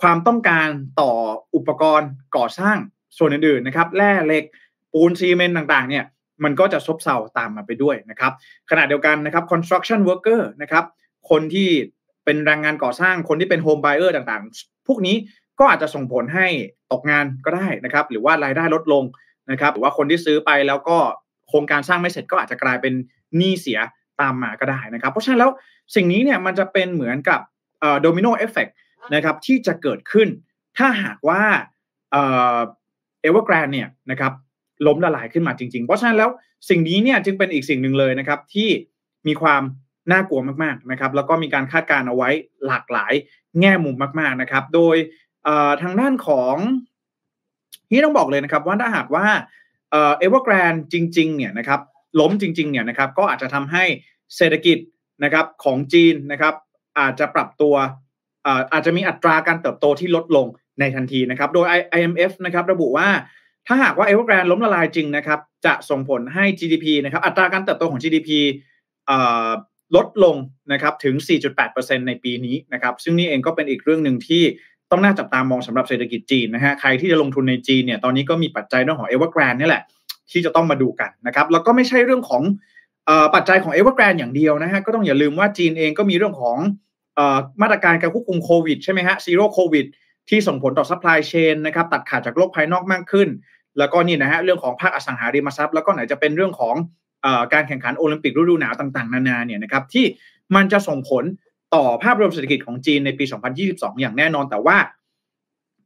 ความต้องการต่ออุปกรณ์ก่อสร้างส่วนอื่นๆนะครับแร่เหล็ก ปูนซีเมนต์ต่างๆเนี่ยมันก็จะซบเซาตามมาไปด้วยนะครับขณะเดียวกันนะครับ construction worker นะครับคนที่เป็นแรงงานก่อสร้างคนที่เป็น home buyer ต่างๆ พวกนี้ก็อาจจะส่งผลให้ตกงานก็ได้นะครับ หรือว่ารายได้ลดลงนะครับ หรือว่าคนที่ซื้อไปแล้วก็โครงการสร้างไม่เสร็จก็อาจจะกลายเป็นหนี้เสียตามมาก็ได้นะครับ เพราะฉะนั้นแล้วสิ่งนี้เนี่ยมันจะเป็นเหมือนกับ domino effect นะครับที่จะเกิดขึ้น ถ้าหากว่าเอเวอร์แกรนเนี่ยนะครับ ล้มละลายขึ้นมาจริง ๆ เพราะฉะนั้นแล้วสิ่งนี้เนี่ยจึงเป็นอีกสิ่งหนึ่งเลยนะครับ ที่มีความน่ากลัวมากๆนะครับ แล้วก็มีการคาดการณ์เอาไว้หลากหลายแง่มุมมาก ๆนะครับ โดยทางด้านของนี่ต้องบอกเลยนะครับ ว่าถ้าหากว่าเอเวอร์แกรนจริง ๆ เนี่ยนะครับ ล้มจริง ๆ เนี่ยนะครับ ก็อาจจะทำให้เศรษฐกิจนะครับของจีนนะครับ อาจจะปรับตัวอาจจะมีอัตราการเติบโตที่ลดลงในทันทีนะครับ โดย IMF นะครับ ระบุว่า ถ้าหากว่าเอเวอร์แกรนล้มละลายจริงนะครับ จะส่งผลให้ GDP นะครับ อัตราการเติบโตของ GDP ลดลงนะครับถึง 4.8%ในปีนี้นะครับ ซึ่งนี่เองก็เป็นอีกเรื่องหนึ่งที่ต้องน่าจับตามองสำหรับเศรษฐกิจจีนนะฮะ ใครที่จะลงทุนในจีนเนี่ย ตอนนี้ก็มีปัจจัยเรื่องของเอเวอร์แกรนนี่แหละ ที่จะต้องมาดูกันนะครับ แล้วก็ไม่ใช่เรื่องของปัจจัยของเอเวอร์แกรนอย่างเดียวนะฮะ ก็ต้องอย่าลืมว่าจีนเองก็มีเรื่องของมาตรการการควบคุมโควิดใช่ไหมฮะ zero COVID ที่ส่งผลต่อ supply chain นะครับ ตัดขาดจากโลกภายนอกมากขึ้น แล้วก็นี่นะฮะเรื่องของภาคอสังหาริมทรัพย์ แล้วก็ไหนจะเป็นเรื่องของการแข่งขันโอลิมปิกฤดูหนาวต่างๆ นานาเนี่ยนะครับที่มันจะส่งผลต่อภาพรวมเศรษฐกิจของจีนในปี 2022 อย่างแน่นอน แต่ว่า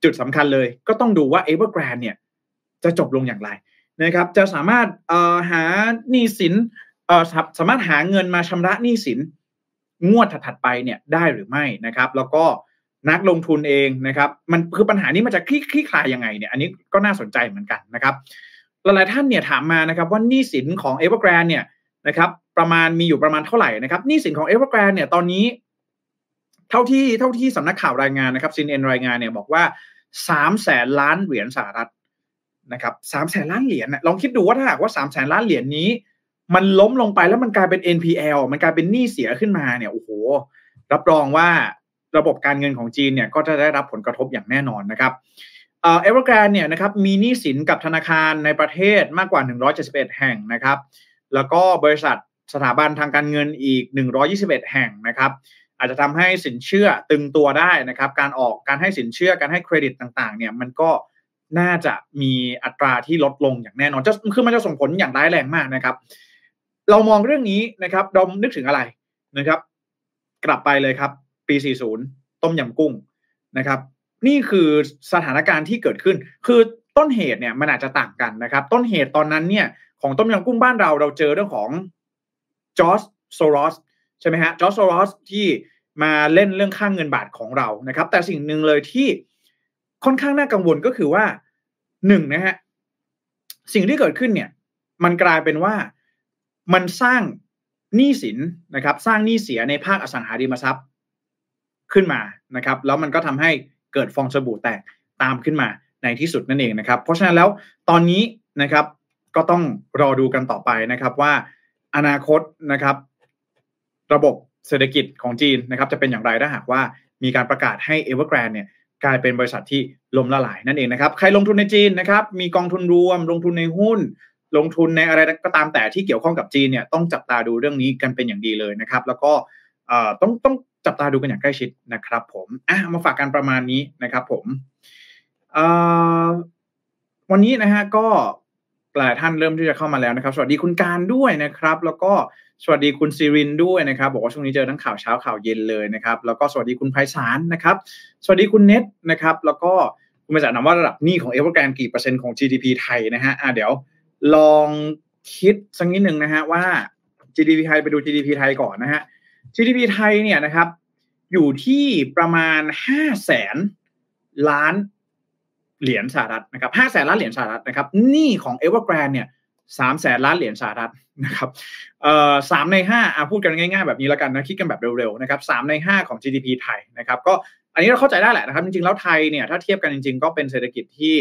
จุดสำคัญเลยก็ต้องดูว่าเอเวอร์แกรนเนี่ยจะจบลงอย่างไรนะครับ จะสามารถหาหนี้สินสามารถหาเงินมาชำระหนี้สินงวดถัดๆไปเนี่ยได้หรือไม่นะครับ แล้วก็ นักลงทุนเองนะครับ มันคือปัญหานี้มันจะคลี่คลี่คลายยังไงเนี่ยอันนี้ก็น่าสนใจเหมือนกันนะครับหลายๆท่านเนี่ยถามมานะครับว่าหนี้สินของเอเวอร์แกรนเนี่ยนะครับ ประมาณมีอยู่ประมาณเท่าไหร่นะครับหนี้สินของเอเวอร์แกรนเนี่ยตอนนี้ เท่าที่เท่าที่สำนักข่าวรายงานนะครับ CNN รายงานเนี่ยบอกว่าสามแสนล้านเหรียญสหรัฐนะครับสามแสนล้านเหรียญนะลองคิดดูว่าถ้าหากว่าสามแสนล้านเหรียญนี้ มันล้มลงไปแล้วมันกลายเป็น NPL มันกลายเป็นหนี้เสียขึ้นมาเนี่ยโอ้โหรับรองว่า ระบบการเงินของจีนเนี่ยก็จะได้รับผลกระทบอย่างแน่นอนนะครับเอเวอร์แกรนเนี่ยนะครับมีหนี้สินกับธนาคารในประเทศมากกว่า 171 แห่งนะครับ แล้วก็บริษัทสถาบันทางการเงินอีก 121 แห่งนะครับ อาจจะทำให้สินเชื่อตึงตัวได้นะครับ การออกการให้สินเชื่อการให้เครดิตต่างๆ เนี่ยมันก็น่าจะมีอัตราที่ลดลงอย่างแน่นอนจะคือมันจะส่งผลอย่างร้ายแรงมากนะครับ เรามองเรื่องนี้นะครับเรานึกถึงอะไรนะครับ กลับไปเลยครับ ปี 40 ต้มยำกุ้งนะครับ นี่คือสถานการณ์ที่เกิดขึ้น คือต้นเหตุเนี่ยมันอาจจะต่างกันนะครับ ต้นเหตุตอนนั้นเนี่ยของต้มยำกุ้งบ้านเราเราเจอเรื่องของจอร์จโซรอสใช่ไหมฮะจอร์จโซรอสที่มาเล่นเรื่องค่าเงินบาทของเรานะครับ แต่สิ่งหนึ่งเลยที่ค่อนข้างน่ากังวลก็คือว่าหนึ่งนะฮะสิ่งที่เกิดขึ้นเนี่ย มันกลายเป็นว่ามันสร้างหนี้สินนะครับ สร้างหนี้เสียในภาคอสังหาริมทรัพย์ ขึ้นมานะครับ แล้วมันก็ทำให้เกิดฟองสบู่แตกตามขึ้นมาในที่สุดนั่นเองนะครับ เพราะฉะนั้นแล้วตอนนี้นะครับก็ต้องรอดูกันต่อไปนะครับว่าอนาคตนะครับ ระบบเศรษฐกิจของจีนนะครับ จะเป็นอย่างไรถ้าหากว่ามีการประกาศให้เอเวอร์แกรนเนี่ยกลายเป็นบริษัทที่ล้มละลายนั่นเองนะครับใครลงทุนในจีนนะครับมีกองทุนรวม ลงทุนในหุ้น ลงทุนในอะไรก็ตามแต่ที่เกี่ยวข้องกับจีนเนี่ยต้องจับตาดูเรื่องนี้กันเป็นอย่างดีเลยนะครับ แล้วก็ต้องต้อง จับตาดูกันอย่างใกล้ชิดนะครับผมอะมาฝากกันประมาณนี้นะครับผมวันนี้นะฮะก็หลายท่านเริ่มที่จะเข้ามาแล้วนะครับ สวัสดีคุณการด้วยนะครับ แล้วก็สวัสดีคุณซีรินด้วยนะครับ บอกว่าช่วงนี้เจอทั้งข่าวเช้าข่าวเย็นเลยนะครับ แล้วก็สวัสดีคุณไพศาลนะครับ สวัสดีคุณเน็ตนะครับ แล้วก็คุณไพศาลถามว่าระดับหนี้ของเอเวอร์แกรนกี่เปอร์เซ็นต์ของ GDP ไทยนะฮะอ่าเดี๋ยวลองคิดสักนิดหนึ่งนะฮะว่า GDP ไทยไปดู GDP ไทยก่อนนะฮะ GDP ไทยเนี่ยนะครับ อยู่ที่ประมาณห้าแสนล้านเหรียญสหรัฐนะครับห้าแสนล้านเหรียญสหรัฐนะครับหนี้ของเอเวอร์แกรนเนี่ยสามแสนล้านเหรียญสหรัฐนะครับเอ่อสามในห้าอ่าพูดกันง่ายๆแบบนี้แล้วกันนะคิดกันแบบเร็วๆนะครับสามในห้าของ GDP ไทยนะครับ ก็อันนี้เราเข้าใจได้แหละนะครับจริงๆแล้วไทยเนี่ยถ้าเทียบกันจริง ๆ ก็เป็นเศรษฐกิจที่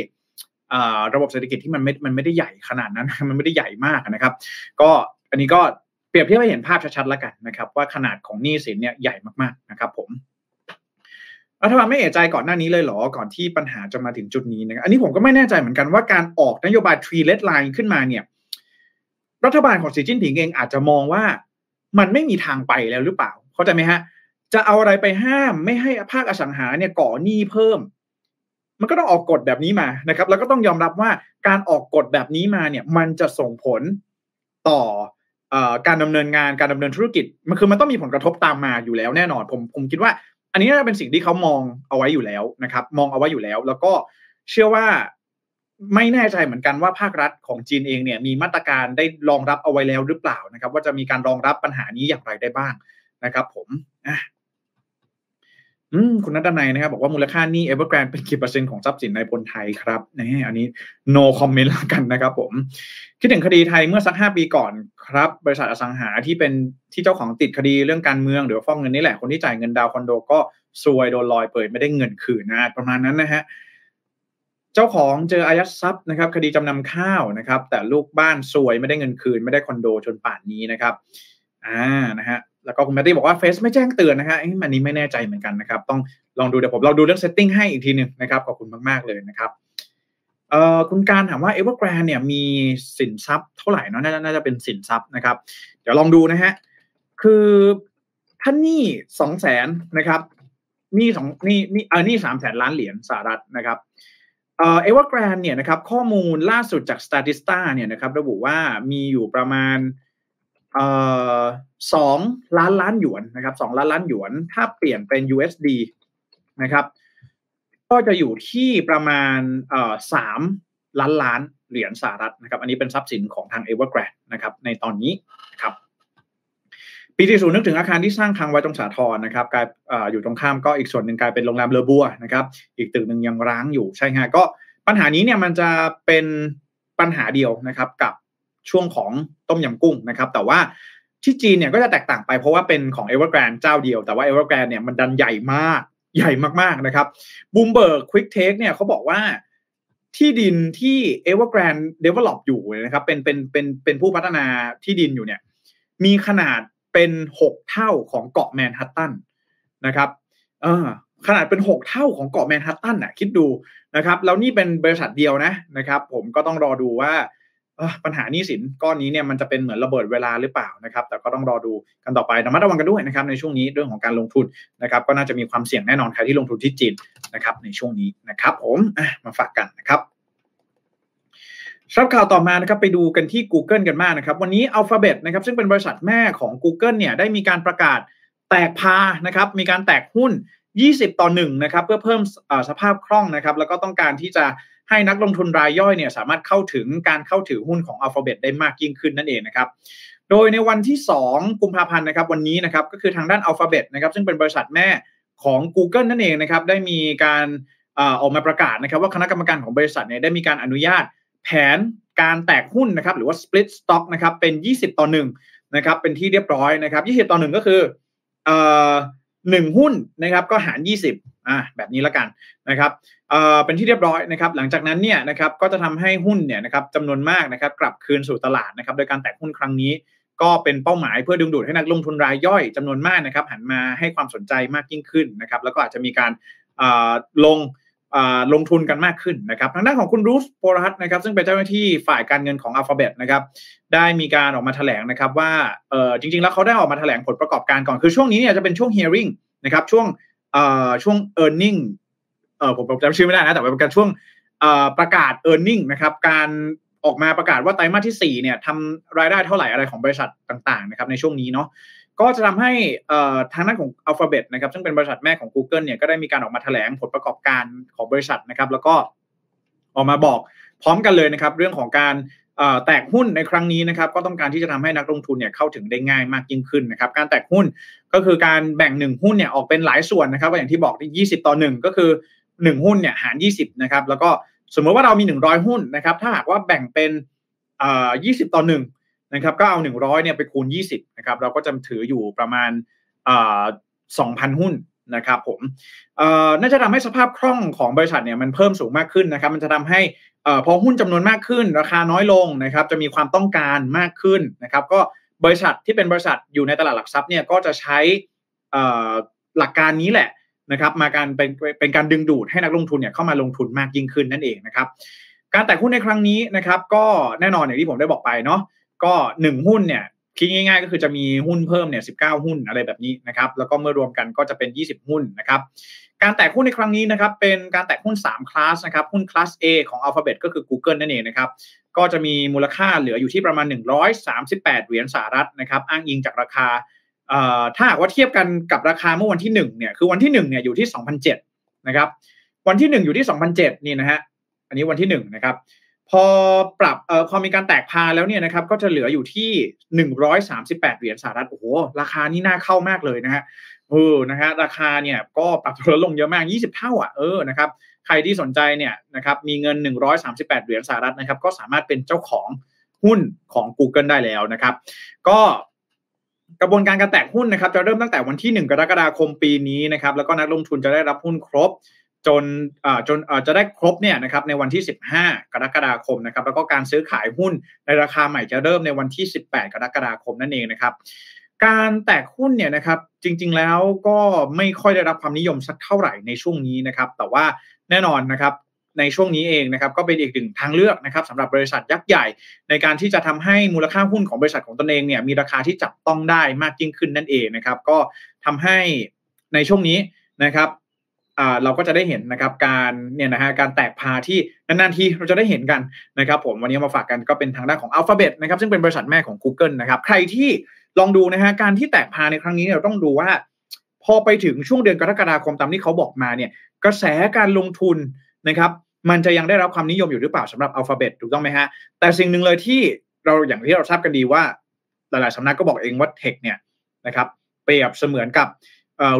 ระบบเศรษฐกิจที่มันไม่มันไม่ได้ใหญ่ขนาดนั้นมันไม่ได้ใหญ่มากนะครับ ก็อันนี้ก็ เปรียบเทียบให้เห็นภาพชัดๆแล้วกันนะครับ ว่าขนาดของหนี้สินเนี่ยใหญ่มากๆนะครับผมรัฐบาลไม่เอะใจก่อนหน้านี้เลยเหรอ ก่อนที่ปัญหาจะมาถึงจุดนี้นะครับอันนี้ผมก็ไม่แน่ใจเหมือนกันว่าการออกนโยบาย three red line ขึ้นมาเนี่ย รัฐบาลของสีจิ้นผิงเองอาจจะมองว่ามันไม่มีทางไปแล้วหรือเปล่า เข้าใจไหมฮะ จะเอาอะไรไปห้ามไม่ให้ภาคอสังหาเนี่ยก่อหนี้เพิ่ม มันก็ต้องออกกฎแบบนี้มานะครับ แล้วก็ต้องยอมรับว่าการออกกฎแบบนี้มาเนี่ย มันจะส่งผลต่อ การดำเนินงานการดำเนินธุรกิจมันคือมันต้องมีผลกระทบตามมาอยู่แล้วแน่นอนผมผมคิดว่า อันนี้น่าจะเป็นสิ่งที่เขามองเอาไว้อยู่แล้วนะครับ มองเอาไว้อยู่แล้ว แล้วก็เชื่อว่าไม่แน่ใจเหมือนกันว่าภาครัฐของจีนเองเนี่ยมีมาตรการได้รองรับเอาไว้แล้วหรือเปล่านะครับ ว่าจะมีการรองรับปัญหานี้อย่างไรได้บ้างนะครับ ผมอะอืมคุณนัทนายนะครับ บอกว่ามูลค่าหนี้เอเวอร์แกรนเป็นกี่เปอร์เซ็นต์ของทรัพย์สินนายพลไทยครับนี่อันนี้ no comment ละกันนะครับ ผม คิดถึงคดีไทยเมื่อสักห้าปีก่อน ครับ บริษัทอสังหาที่เป็นที่เจ้าของติดคดีเรื่องการเมืองหรือฟอกเงินนี่แหละคนที่จ่ายเงินดาวน์คอนโดก็ซวยโดนลอยเปิดไม่ได้เงินคืนนะประมาณนั้นนะฮะเจ้าของเจออายัดทรัพย์นะครับ คดีจำนำข้าวนะครับ แต่ลูกบ้านซวยไม่ได้เงินคืน ไม่ได้คอนโดจนป่านนี้นะครับอ่านะฮะแล้วก็คุณแมตตี้บอกว่าเฟซไม่แจ้งเตือนนะฮะอันนี้ไม่แน่ใจเหมือนกันนะครับ ต้องลองดูเดี๋ยวผมลองดูเรื่อง setting ให้อีกทีหนึ่งนะครับขอบคุณมากๆเลยนะครับ เอ่อคุณการถามว่าเอเวอร์แกรนเนี่ยมีสินทรัพย์เท่าไหร่เนาะน่าจะเป็นสินทรัพย์นะครับ เดี๋ยวลองดูนะฮะคือท่านี่สองแสนนะครับนี่สองนี่นี่เออนี่สามแสนล้านเหรียญสหรัฐนะครับเอเอเวอร์แกรนเนี่ยนะครับข้อมูลล่าสุดจาก Statista เนี่ยนะครับระบุว่ามีอยู่ประมาณเอ่อสองล้านล้านหยวนนะครับสองล้านล้านหยวน ถ้าเปลี่ยนเป็น USD นะครับ ก็จะอยู่ที่ประมาณสามล้านล้านเหรียญสหรัฐนะครับ อันนี้เป็นทรัพย์สินของทาง Evergrande นะครับในตอนนี้ครับปีสี่ศูนย์นึกถึงอาคารที่สร้างค้างไว้ตรงสาทรนะครับกลายอยู่ตรงข้ามก็อีกส่วนหนึ่งกลายเป็นโรงแรมเลอบัวนะครับ อีกตึกหนึ่งยังร้างอยู่ใช่ไหมก็ปัญหานี้เนี่ยมันจะเป็นปัญหาเดียวนะครับกับช่วงของต้มยำกุ้งนะครับ แต่ว่าที่จีนเนี่ยก็จะแตกต่างไปเพราะว่าเป็นของ Evergrande เจ้าเดียวแต่ว่า Evergrande เนี่ยมันดันใหญ่มาก ใหญ่มากๆนะครับ Bloomberg Quicktake เนี่ยเขาบอกว่าที่ดินที่ Evergrande develop อยู่นะครับเป็นเป็นเป็นเป็นผู้พัฒนาที่ดินอยู่เนี่ยมีขนาดเป็นหกเท่าของเกาะแมนฮัตตันนะครับเออขนาดเป็นหกเท่าของเกาะแมนฮัตตันน่ะคิดดูนะครับแล้วนี่เป็นบริษัทเดียวนะนะครับ ผมก็ต้องรอดูว่า ปัญหานี้สินก้อนนี้เนี่ยมันจะเป็นเหมือนระเบิดเวลาหรือเปล่านะครับ แต่ก็ต้องรอดูกันต่อไประมัดระวังกันด้วยนะครับในช่วงนี้เรื่องของการลงทุนนะครับก็น่าจะมีความเสี่ยงแน่นอนใครที่ลงทุนที่จีนนะครับในช่วงนี้นะครับผมมาฝากกันนะครับครับข่าวต่อมานะครับไปดูกันที่ Google กันมากนะครับ วันนี้ Alphabet นะครับซึ่งเป็นบริษัทแม่ของ Google เนี่ยได้มีการประกาศแตกพานะครับมีการแตกหุ้น 20 ต่อ1นะครับเพื่อเพิ่มสภาพคล่องนะครับแล้วก็ต้องการที่จะ ให้นักลงทุนรายย่อยเนี่ยสามารถเข้าถึงการเข้าถือหุ้นของ Alphabet ได้มากยิ่งขึ้นนั่นเองนะครับโดยในวันที่ 2 กุมภาพันธ์นะครับวันนี้นะครับก็คือทางด้าน Alphabet นะครับซึ่งเป็นบริษัทแม่ของ Google นั่นเองนะครับได้มีการออกมาประกาศนะครับว่าคณะกรรมการของบริษัทเนี่ยได้มีการอนุญาตแผนการแตกหุ้นนะครับหรือว่า split stock นะครับเป็น 20 ต่อ1นะครับเป็นที่เรียบร้อยนะครับ 20 ต่อ 1 ก็คือออหนึ่งหุ้นนะครับก็หาร 20 อ่าแบบนี้ละกันนะครับเอ่อเป็นที่เรียบร้อยนะครับหลังจากนั้นเนี่ยนะครับก็จะทำให้หุ้นเนี่ยนะครับจำนวนมากนะครับกลับคืนสู่ตลาดนะครับโดยการแตกหุ้นครั้งนี้ก็เป็นเป้าหมายเพื่อดึงดูดให้นักลงทุนรายย่อยจำนวนมากนะครับหันมาให้ความสนใจมากยิ่งขึ้นนะครับแล้วก็อาจจะมีการลงลงทุนกันมากขึ้นนะครับทางด้านของคุณรูสโพรัตนะครับซึ่งเป็นเจ้าหน้าที่ฝ่ายการเงินของอัลฟาเบตนะครับได้มีการออกมาแถลงนะครับว่าเออจริงๆ แล้วเขาได้ออกมาแถลงผลประกอบการก่อนคือช่วงนี้เนี่ยจะเป็นช่วง hearing นะครับช่วง เอ่อช่วง earning เออผมจำชื่อไม่ได้นะแต่เป็นการช่วงเอ่อประกาศ earning นะครับการออกมาประกาศว่าไตรมาสที่4เนี่ยทำรายได้เท่าไหร่อะไรของบริษัทต่างๆนะครับในช่วงนี้เนาะก็จะทำให้ทางด้านของ Alphabet นะครับซึ่งเป็นบริษัทแม่ของ Google เนี่ยก็ได้มีการออกมาแถลงผลประกอบการของบริษัทนะครับ แล้วก็ออกมาบอกพร้อมกันเลยนะครับ เรื่องของการ แตกหุ้นในครั้งนี้นะครับก็ต้องการที่จะทำให้นักลงทุนเนี่ยเข้าถึงได้ง่ายมากยิ่งขึ้นนะครับการแตกหุ้นก็คือการแบ่งหนึ่งหุ้นเนี่ยออกเป็นหลายส่วนนะครับอย่างที่บอกที่20 ต่อ 1 ก็คือ 1 หุ้นเนี่ยหาร 20นะครับแล้วก็สมมติว่าเรามี 100 หุ้นนะครับถ้าหากว่าแบ่งเป็น20ต่อ1นะครับก็เอา 100เนี่ยไปคูณ 20นะครับเราก็จะถืออยู่ประมาณ2,000หุ้น นะครับผมน่าจะทำให้สภาพคล่องของบริษัทเนี่ยมันเพิ่มสูงมากขึ้นนะครับ มันจะทำให้พอหุ้นจำนวนมากขึ้น ราคาน้อยลงนะครับ จะมีความต้องการมากขึ้นนะครับ ก็บริษัทที่เป็นบริษัทอยู่ในตลาดหลักทรัพย์เนี่ยก็จะใช้หลักการนี้แหละนะครับมาการเป็นเป็นการดึงดูดให้นักลงทุนเนี่ยเข้ามาลงทุนมากยิ่งขึ้นนั่นเองนะครับ การแตกหุ้นในครั้งนี้นะครับ ก็แน่นอนอย่างที่ผมได้บอกไปเนาะก็หนึ่งหุ้นเนี่ย คิดง่ายๆ ก็คือจะมีหุ้นเพิ่มเนี่ยสิหุ้นอะไรแบบนี้นะครับ แล้วก็เมื่อรวมกันก็จะเป็น 20 หุ้นนะครับ การแตกหุ้นในครั้งนี้นะครับ เป็นการแตกหุ้น 3 คลาสนะครับ หุ้นคลาส A ของ Alphabet ก็คือ Google นั่นเองนะครับ ก็จะมีมูลค่าเหลืออยู่ที่ประมาณ 138 เหรียญสหรัฐนะครับ อ้างอิงจากราคาถ้าหากว่าเทียบกันกับราคาเมื่อวันที่1เนี่ยคือวันที่1เนี่ยอยู่ที่ 2007นะครับ วันที่ 1 อยู่ที่ 2007นี่นะฮะ อันนี้วันที่1นะครับ พอปรับเอ่อพอมีการแตกพาแล้วเนี่ยนะครับก็จะเหลืออยู่ที่หนึ่งร้อยสามสิบแปดเหรียญสหรัฐโอ้โหราคานี่น่าเข้ามากเลยนะฮะเออนะฮะราคาเนี่ยก็ปรับตัวลดลงเยอะมากยี่สิบเท่าอะเออนะครับใครที่สนใจเนี่ยนะครับมีเงินหนึ่งร้อยสามสิบแปดเหรียญสหรัฐนะครับก็สามารถเป็นเจ้าของหุ้นของ Google ได้แล้วนะครับ ก็กระบวนการการแตกหุ้นนะครับจะเริ่มตั้งแต่วันที่ 1 กรกฎาคมปีนี้นะครับแล้วก็นักลงทุนจะได้รับหุ้นครบ จนจนจะได้ครบเนี่ยนะครับในวันที่ 15 กรกฎาคมนะครับแล้วก็การซื้อขายหุ้นในราคาใหม่จะเริ่มในวันที่ 18 กรกฎาคมนั่นเองนะครับการแตกหุ้นเนี่ยนะครับจริงๆแล้วก็ไม่ค่อยได้รับความนิยมสักเท่าไหร่ในช่วงนี้นะครับแต่ว่าแน่นอนนะครับในช่วงนี้เองนะครับก็เป็นอีกหนึ่งทางเลือกนะครับสำหรับบริษัทยักษ์ใหญ่ ในการที่จะทำให้มูลค่าหุ้นของบริษัทของตนเองเนี่ยมีราคาที่จับต้องได้มากยิ่งขึ้นนั่นเองนะครับก็ทำให้ในช่วงนี้นะครับ เราก็จะได้เห็นนะครับการเนี่ยนะฮะการแตกพาที่นานๆทีเราจะได้เห็นกันนะครับ ผมวันนี้มาฝากกันก็เป็นทางด้านของ Alphabet นะครับซึ่งเป็นบริษัทแม่ของ Google นะครับใครที่ลองดูนะฮะการที่แตกพาในครั้งนี้เราต้องดูว่า พอไปถึงช่วงเดือนกรกฎาคมตามที่เขาบอกมาเนี่ยกระแสการลงทุนนะครับมันจะยังได้รับความนิยมอยู่หรือเปล่าสำหรับ Alphabet ถูกต้องไหมฮะแต่สิ่งหนึ่งเลยที่เราอย่างที่เราทราบกันดีว่าหลายๆสำนักก็บอกเองว่าเทคเนี่ยนะครับเปรียบเสมือนกับ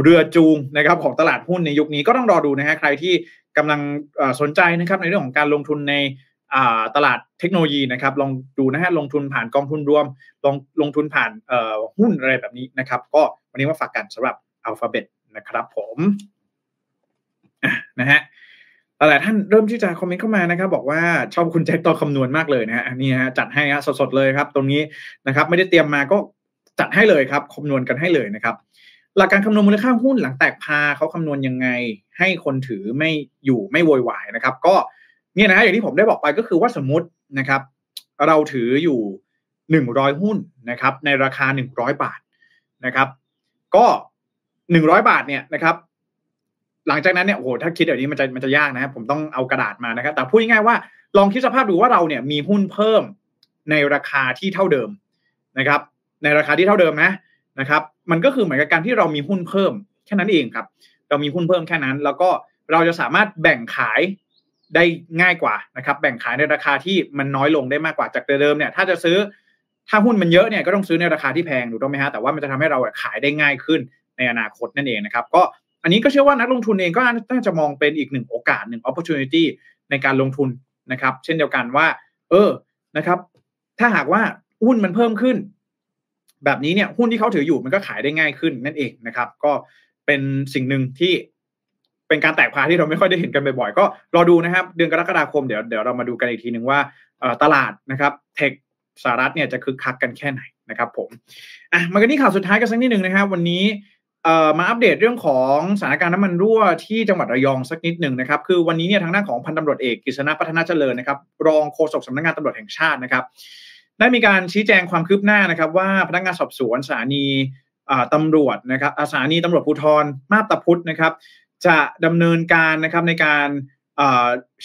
เรือจูงนะครับของตลาดหุ้นในยุคนี้ก็ต้องรอดูนะฮะใครที่กำลังสนใจนะครับในเรื่องของการลงทุนในตลาดเทคโนโลยีนะครับลองดูนะฮะลงทุนผ่านกองทุนรวมลองลงทุนผ่านหุ้นอะไรแบบนี้นะครับ ก็วันนี้มาฝากกันสำหรับอัลฟาเบตนะครับผมนะฮะหลายท่านเริ่มที่จะคอมเมนต์เข้ามานะครับ บอกว่าชอบคุณแจ็คตอนคำนวณมากเลยนะฮะนี่ฮะจัดให้ฮะสดๆเลยครับ ตรงนี้นะครับ ไม่ได้เตรียมมาก็จัดให้เลยครับคำนวณกันให้เลยนะครับ หลักการคำนวณมูลค่าหุ้นหลังแตกพาเขาคำนวณยังไง ให้คนถือไม่อยู่ไม่โวยวายนะครับ ก็เนี่ยนะอย่างที่ผมได้บอกไปก็คือว่าสมมตินะครับ เราถืออยู่หนึ่งร้อยหุ้นนะครับ ในราคาหนึ่งร้อยบาทนะครับ ก็หนึ่งร้อยบาทเนี่ยนะครับ หลังจากนั้นเนี่ยโอ้โหถ้าคิดแบบนี้มันจะมันจะยากนะครับผมต้องเอากระดาษมานะครับ แต่พูดง่ายๆว่าลองคิดสภาพดูว่าเราเนี่ยมีหุ้นเพิ่มในราคาที่เท่าเดิมนะครับ ในราคาที่เท่าเดิมนะ นะครับมันก็คือเหมือนกับการที่เรามีหุ้นเพิ่มแค่นั้นเองครับ เรามีหุ้นเพิ่มแค่นั้น แล้วก็เราจะสามารถแบ่งขายได้ง่ายกว่านะครับ แบ่งขายในราคาที่มันน้อยลงได้มากกว่าจากเดิมเนี่ยถ้าจะซื้อถ้าหุ้นมันเยอะเนี่ยก็ต้องซื้อในราคาที่แพงถูกต้องไหมฮะแต่ว่ามันจะทำให้เราขายได้ง่ายขึ้นในอนาคตนั่นเองนะครับ ก็อันนี้ก็เชื่อว่านักลงทุนเองก็น่าจะมองเป็นอีกหนึ่งโอกาสหนึ่ง opportunity ในการลงทุนนะครับ เช่นเดียวกันว่า เออนะครับ ถ้าหากว่าหุ้นมันเพิ่มขึ้น แบบนี้เนี่ยหุ้นที่เขาถืออยู่มันก็ขายได้ง่ายขึ้นนั่นเองนะครับ ก็เป็นสิ่งหนึ่งที่เป็นการแตกพาที่เราไม่ค่อยได้เห็นกันบ่อยๆ ก็รอดูนะครับ เดือนกรกฎาคมเดี๋ยวเดี๋ยวเรามาดูกันอีกทีหนึ่งว่าตลาดนะครับเทคสหรัฐเนี่ยจะคึกคักกันแค่ไหนนะครับ ผมอะมากันที่ข่าวสุดท้ายกันสักนิดหนึ่งนะครับวันนี้มาอัปเดตเรื่องของสถานการณ์น้ำมันรั่วที่จังหวัดระยองสักนิดหนึ่งนะครับ คือวันนี้เนี่ยทางด้านของพันตำรวจเอกกฤษณะพัฒนาเจริญนะครับ รองโฆษกสำนักงานตำรวจแห่งชาตินะครับ ได้มีการชี้แจงความคืบหน้านะครับ ว่าพนักงานสอบสวนสถานีตำรวจนะครับสถานีตำรวจภูธรมาบตาพุธนะครับ จะดำเนินการนะครับในการ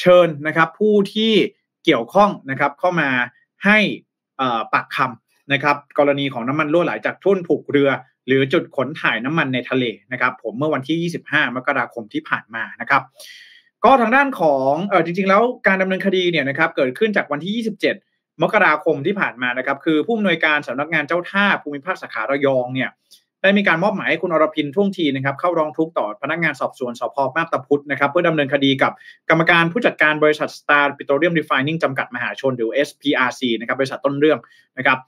เชิญนะครับผู้ที่เกี่ยวข้องนะครับเข้ามาให้ปากคำนะครับกรณีของน้ำมันรั่วไหลจากทุ่นผูกเรือ หรือจุดขนถ่ายน้ำมันในทะเลนะครับ ผมเมื่อวันที่ 25 มกราคมที่ผ่านมานะครับ ก็ทางด้านของเออจริงๆ แล้วการดำเนินคดีเนี่ยนะครับเกิดขึ้นจากวันที่ 27 มกราคมที่ผ่านมานะครับ คือผู้อำนวยการสำนักงานเจ้าท่าภูมิภาคสาขาระยองเนี่ยได้มีการมอบหมายให้คุณอรพินท่วงทีนะครับเข้าร้องทุกข์ต่อพนักงานสอบสวนสพมาบตาพุธนะครับเพื่อดำเนินคดีกับกรรมการผู้จัดการบริษัท Star Petroleum Refining จำกัดมหาชนหรือ SPRC นะครับบริษัทต้นเรื่องนะครับ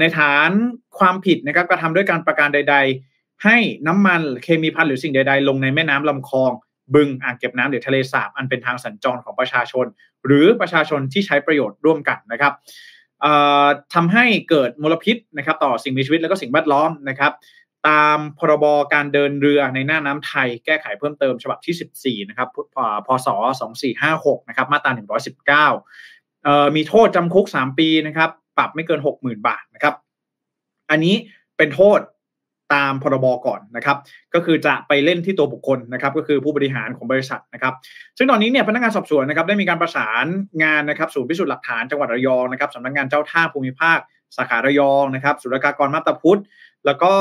ในฐานความผิดนะครับกระทำด้วยการประการใด ๆ ให้น้ำมันเคมีพันหรือสิ่งใด ๆ ลงในแม่น้ำลำคลอง บึงอ่างเก็บน้ำหรือทะเลสาบอันเป็นทางสัญจรของประชาชน หรือประชาชนที่ใช้ประโยชน์ร่วมกันนะครับทำให้เกิดมลพิษนะครับต่อสิ่งมีชีวิตและก็สิ่งแวดล้อมนะครับตามพรบการเดินเรือในหน้าน้ำไทย แก้ไขเพิ่มเติมฉบับที่ 14 นะครับ พศ 2456 นะครับ มาตรา 119 มีโทษจำคุก 3 ปีนะครับ ปรับไม่เกิน 60,000 บาทนะครับ อันนี้เป็นโทษ ตามพรบก่อนนะครับ ก็คือจะไปเล่นที่ตัวบุคคลนะครับ ก็คือผู้บริหารของบริษัทนะครับ ซึ่งตอนนี้เนี่ยพนักงานสอบสวนนะครับได้มีการประสานงานนะครับศูนย์พิสูจน์หลักฐานจังหวัดระยองนะครับสำนักงานเจ้าท่าภูมิภาค สาขาระยองนะครับศุลกากรมาตาพุทธแล้วก็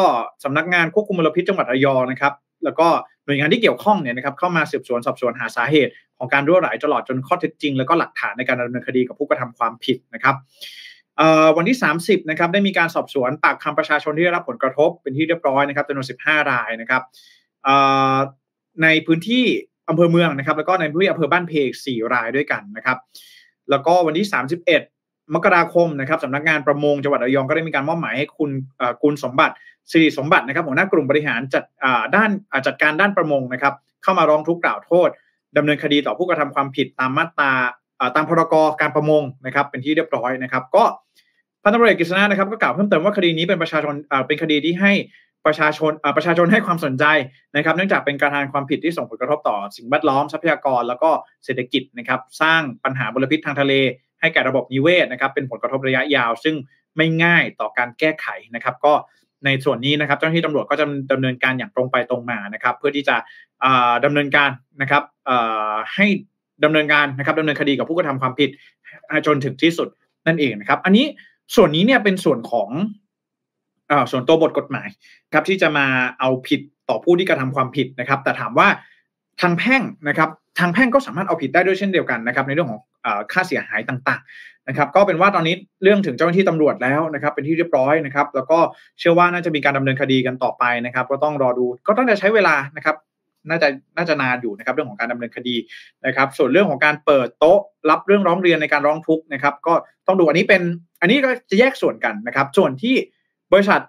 สำนักงานควบคุมมลพิษจังหวัดระยองนะครับ แล้วก็หน่วยงานที่เกี่ยวข้องเนี่ยนะครับเข้ามาสืบสวนสอบสวนหาสาเหตุ ของการรั่วไหลตลอดจนข้อเท็จจริง แล้วก็หลักฐานในการดำเนินคดีกับผู้กระทำความผิดนะครับ วันที่ 30นะครับได้มีการสอบสวนปากคำประชาชนที่ได้รับผลกระทบเป็นที่เรียบร้อยนะครับจำนวน 15 รายนะครับในพื้นที่อำเภอเมืองนะครับ แล้วก็ในพื้นที่อำเภอบ้านเพก4รายด้วยกันนะครับ แล้วก็วันที่ 31 มกราคมนะครับสำนักงานประมงจังหวัดระยองก็ได้มีการมอบหมายให้คุณกุลสมบัติสิริสมบัตินะครับหัวหน้ากลุ่มบริหารจัดด้านจัดการด้านประมงนะครับ เข้ามาร้องทุกข์กล่าวโทษดำเนินคดีต่อผู้กระทำความผิดตามมาตรา ตามพรกการประมงนะครับ เป็นที่เรียบร้อยนะครับ ก็พันตำรวจเอกกฤษณะนะครับก็กล่าวเพิ่มเติมว่าคดีนี้เป็นประชาชนเป็นคดีที่ให้ประชาชนประชาชนให้ความสนใจนะครับ เนื่องจากเป็นการทำความผิดที่ส่งผลกระทบต่อสิ่งแวดล้อมทรัพยากร แล้วก็เศรษฐกิจนะครับ สร้างปัญหามลพิษทางทะเล ให้แก่ระบบนิเวศนะครับ เป็นผลกระทบระยะยาว ซึ่งไม่ง่ายต่อการแก้ไขนะครับ ก็ในส่วนนี้นะครับเจ้าหน้าที่ตำรวจก็จะดำเนินการอย่างตรงไปตรงมานะครับ เพื่อที่จะดำเนินการนะครับให้ ดำเนินการนะครับดำเนินคดีกับผู้กระทำความผิดจนถึงที่สุดนั่นเองนะครับ อันนี้ส่วนนี้เนี่ยเป็นส่วนของอส่วนตัวบทกฎหมายครับที่จะมาเอาผิดต่อผู้ที่กระทำความผิดนะครับ แต่ถามว่าทางแพ่งนะครับทางแพ่งก็สามารถเอาผิดได้ด้วยเช่นเดียวกันนะครับ ในเรื่องของค่าเสียหายต่างๆนะครับ ก็เป็นว่าตอนนี้เรื่องถึงเจ้าหน้าที่ตำรวจแล้วนะครับ เป็นที่เรียบร้อยนะครับ แล้วก็เชื่อว่าน่าจะมีการดำเนินคดีกันต่อไปนะครับ ก็ต้องรอดูก็ต้องจะใช้เวลานะครับ น่าจะน่าจะนานอยู่นะครับเรื่องของการดำเนินคดีนะครับ ส่วนเรื่องของการเปิดโต๊ะ รับเรื่องร้องเรียนในการร้องทุกข์นะครับ ก็ต้องดูอันนี้เป็นอันนี้ก็จะแยกส่วนกันนะครับ ส่วนที่บริษัท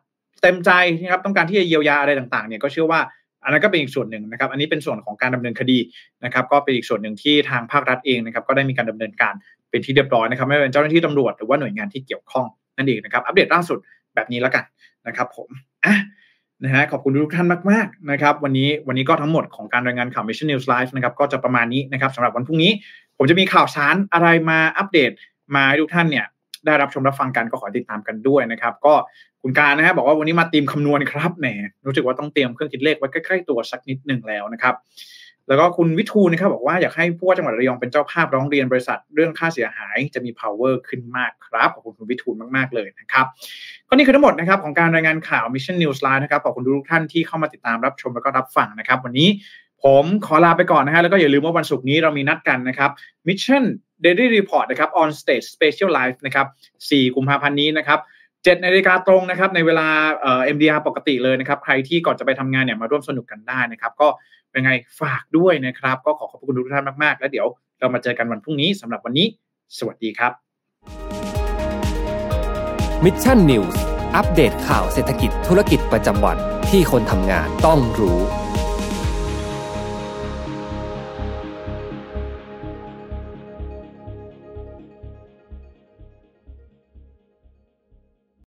เต็มใจนะครับต้องการที่จะเยียวยาอะไรต่างๆเนี่ยก็เชื่อว่าอันนั้นก็เป็นอีกส่วนหนึ่งนะครับ อันนี้เป็นส่วนของการดำเนินคดีนะครับ ก็เป็นอีกส่วนหนึ่งที่ทางภาครัฐเองนะครับ ก็ได้มีการดำเนินการเป็นที่เรียบร้อยนะครับ ไม่ว่าเป็นเจ้าหน้าที่ตำรวจหรือว่าหน่วยงานที่เกี่ยวข้องนั่นเองนะครับ อัปเดตล่าสุดแบบนี้แล้วกันนะครับ ผมอะ นะฮะขอบคุณทุกท่านมากๆนะครับวันนี้วันนี้ก็ทั้งหมดของการรายงานข่าว Mission News Live นะครับก็จะประมาณนี้นะครับสำหรับวันพรุ่งนี้ ผมจะมีข่าวสารอะไรมาอัปเดตมาให้ทุกท่านเนี่ยได้รับชมรับฟังกันก็ขอติดตามกันด้วยนะครับ ก็คุณการนะฮะบอกว่าวันนี้มาเตรียมคำนวณครับแหมรู้สึกว่าต้องเตรียมเครื่องคิดเลขไว้ใกล้ๆตัวสักนิดหนึ่งแล้วนะครับ แล้วก็คุณวิทูนะครับบอกว่าอยากให้ผู้ว่าจังหวัดระยองเป็นเจ้าภาพร้องเรียนบริษัทเรื่องค่าเสียหายจะมี power ขึ้นมากครับขอบคุณคุณวิทูลมากๆเลยนะครับก็นี่คือทั้งหมดนะครับของการรายงานข่าว Mission News Live นะครับขอบคุณทุกท่านที่เข้ามาติดตามรับชมแล้วก็รับฟังนะครับ วันนี้ผมขอลาไปก่อนนะฮะแล้วก็อย่าลืมว่าวันศุกร์นี้เรามีนัดกันนะครับ Mission Daily Report นะครับ on stage special live นะครับ 4 กุมภาพันธ์นี้นะครับ 7นาฬิกาตรงนะครับในเวลาเอ่อ MDR ปกติเลยนะครับ ใครที่ก่อนจะไปทำงานเนี่ยมาร่วมสนุกกันได้นะครับ ก็เป็นไงฝากด้วยนะครับ ก็ขอขอบคุณทุกท่านมาก ๆ แล้วเดี๋ยวเรามาเจอกันวันพรุ่งนี้สำหรับวันนี้ สวัสดีครับ Mission News อัปเดตข่าวเศรษฐกิจธุรกิจประจำวันที่คนทำงานต้องรู้